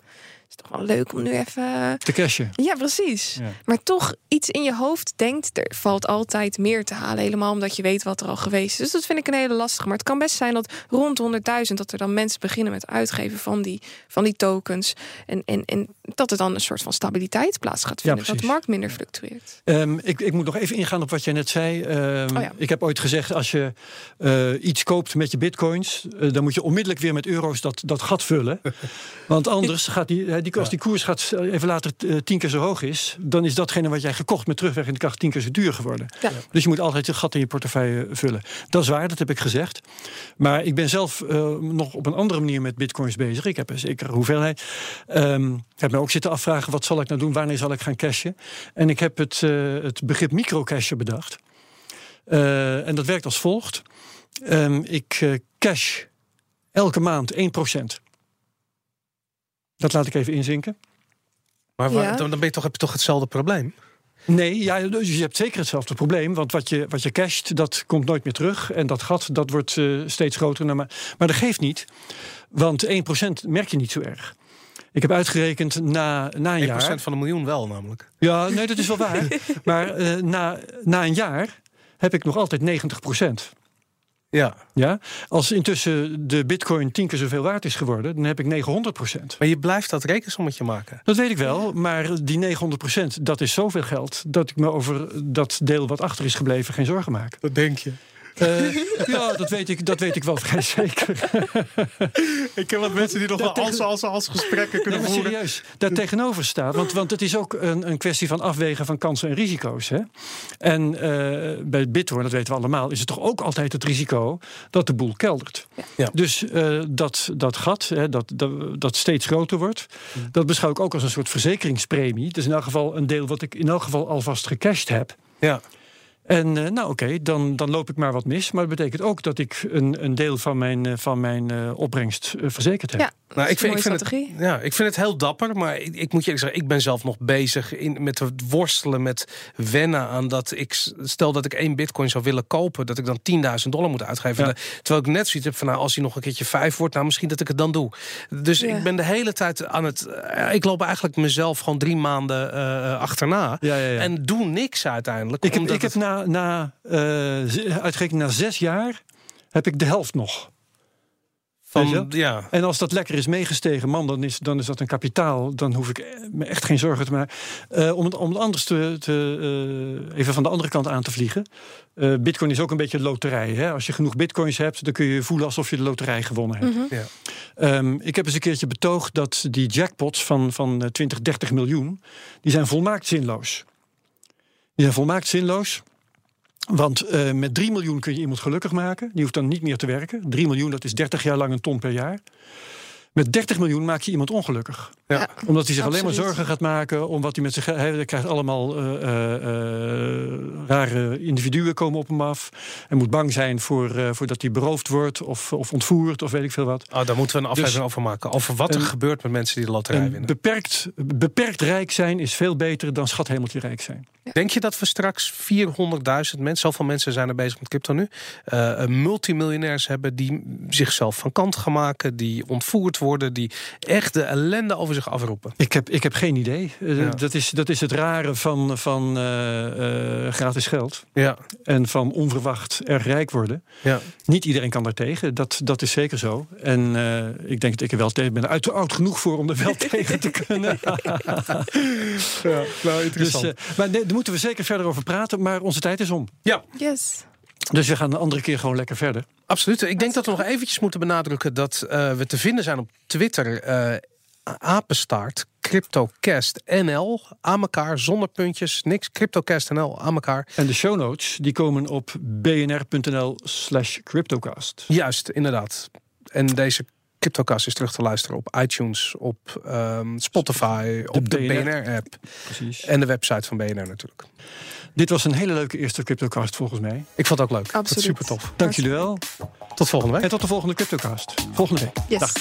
is toch wel leuk om nu even... Te cashen. Ja, precies. Maar toch iets in je hoofd denkt, er valt altijd meer te halen. Helemaal omdat je weet wat er al geweest is. Dus dat vind ik een hele lastige. Maar het kan best zijn dat rond 100.000... dat er dan mensen beginnen met uitgeven van die, van die tokens. En, en, en dat er dan een soort van stabiliteit plaats gaat vinden. dat de markt minder fluctueert. Um, ik, ik moet nog even ingaan op wat jij net zei. Um, oh Ik heb ooit gezegd, als je uh, iets koopt met je bitcoins... Uh, dan moet je onmiddellijk weer met euro's dat, dat gat vullen. Want anders gaat die die, als die koers gaat eh, even later eh, tien keer zo hoog is, dan is datgene wat jij gekocht met terugwerkende kracht tien keer zo duur geworden. Dus je moet altijd het gat in je portefeuille vullen. Dat is waar, dat heb ik gezegd. Maar ik ben zelf uh, nog op een andere manier met bitcoins bezig. Ik heb een zekere hoeveelheid. Um, ik heb me ook zitten afvragen, wat zal ik nou doen? Wanneer zal ik gaan cashen? En ik heb het, uh, het begrip microcashen bedacht. Uh, en dat werkt als volgt. Um, ik cash elke maand 1%. Dat laat ik even inzinken. Maar waar, dan ben je toch, heb je toch hetzelfde probleem? Nee, ja, dus je hebt zeker hetzelfde probleem. Want wat je, wat je casht, dat komt nooit meer terug. En dat gat, dat wordt uh, steeds groter. Maar, maar dat geeft niet. Want 1% merk je niet zo erg. Ik heb uitgerekend na, na een 1% jaar... 1% van een miljoen wel namelijk. Ja, nee, dat is wel waar. maar uh, na, na een jaar heb ik nog altijd 90%. Ja. ja. Als intussen de bitcoin tien keer zoveel waard is geworden, dan heb ik 900 procent. Maar je blijft dat rekensommetje maken. Dat weet ik wel, maar die 900 procent, dat is zoveel geld dat ik me over dat deel wat achter is gebleven geen zorgen maak. Dat denk je. Uh, ja, dat weet, ik, dat weet ik wel vrij zeker. ik heb wat mensen die nog wel als, als, als gesprekken kunnen nee, voeren. serieus, daar tegenover staat. Want, want het is ook een, een kwestie van afwegen van kansen en risico's. Hè? En uh, bij Bitcoin, dat weten we allemaal, is het toch ook altijd het risico dat de boel keldert. Ja. Dus uh, dat, dat gat, hè, dat, dat, dat steeds groter wordt, mm. dat beschouw ik ook als een soort verzekeringspremie. Dus in elk geval een deel wat ik in elk geval alvast gecashed heb. Ja. En uh, nou oké, okay, dan, dan loop ik maar wat mis. Maar dat betekent ook dat ik een, een deel van mijn, uh, van mijn uh, opbrengst verzekerd heb. Ja, nou, ik, vind, ik, vind het, ja, ik vind het heel dapper. Maar ik, ik moet je zeggen, ik ben zelf nog bezig in, met het worstelen met wennen aan dat ik stel dat ik één bitcoin zou willen kopen, dat ik dan 10.000 dollar moet uitgeven. Ja. Terwijl ik net zoiets heb van nou, als hij nog een keertje vijf wordt, nou misschien dat ik het dan doe. Dus ja. ik ben de hele tijd aan het. ik loop eigenlijk mezelf gewoon drie maanden achterna. Ja, en doe niks uiteindelijk. Ik heb, ik heb na na, uh, uitgerekend na zes jaar heb ik de helft nog. Van, ja. En als dat lekker is meegestegen, man, dan is, dan is dat een kapitaal. Dan hoef ik me echt geen zorgen te maken. Uh, om, het, om het anders te, te uh, even van de andere kant aan te vliegen. Uh, bitcoin is ook een beetje een loterij. Hè? Als je genoeg bitcoins hebt, dan kun je voelen alsof je de loterij gewonnen hebt. Mm -hmm. ja. um, ik heb eens een keertje betoogd dat die jackpots van, van 20, 30 miljoen, die zijn volmaakt zinloos. Die zijn volmaakt zinloos. Want uh, met 3 miljoen kun je iemand gelukkig maken. Die hoeft dan niet meer te werken. 3 miljoen, dat is 30 jaar lang een ton per jaar. Met 30 miljoen maak je iemand ongelukkig. Ja. Omdat hij zich alleen maar zorgen gaat maken om wat hij met zich. Hij krijgt allemaal uh, uh, rare individuen komen op hem af. En moet bang zijn voor, uh, voor dat hij beroofd wordt of, of ontvoerd of weet ik veel wat. Oh, daar moeten we een aflevering dus, over maken. Over wat er gebeurt met mensen die de loterij winnen. Beperkt, beperkt rijk zijn is veel beter dan schathemeltje rijk zijn. Ja. Denk je dat we straks 400.000 mensen, zoveel mensen zijn er bezig met crypto nu, multimiljonairs hebben die zichzelf van kant gaan maken, die ontvoerd worden, die echt de ellende over zich afroepen? Ik heb, ik heb geen idee. Ja. Dat, is, dat is het rare van, van uh, uh, gratis geld. Ja. En van onverwacht erg rijk worden. Ja. Niet iedereen kan daar tegen. Dat, dat is zeker zo. En uh, ik denk dat ik er wel tegen ben. Uit oud genoeg voor om er wel tegen te kunnen. ja, nou, interessant. Dus, maar nee, daar moeten we zeker verder over praten. Maar onze tijd is om. Ja. Yes. Dus we gaan een andere keer gewoon lekker verder. Absoluut. Ik denk dat we nog eventjes moeten benadrukken dat uh, we te vinden zijn op Twitter. Uh, apenstaart CryptoCast NL aan elkaar zonder puntjes, niks CryptoCast NL aan elkaar. En de show notes die komen op bnr.nl/slash CryptoCast. Juist, inderdaad. En deze CryptoCast is terug te luisteren op iTunes, op um, Spotify, op de BNR-app. Precies. En de website van BNR natuurlijk. Dit was een hele leuke eerste CryptoCast volgens mij. Ik vond het ook leuk. Absoluut. Super tof. Dank jullie wel. Tot volgende week. En tot de volgende CryptoCast. Volgende week. Yes. Dag.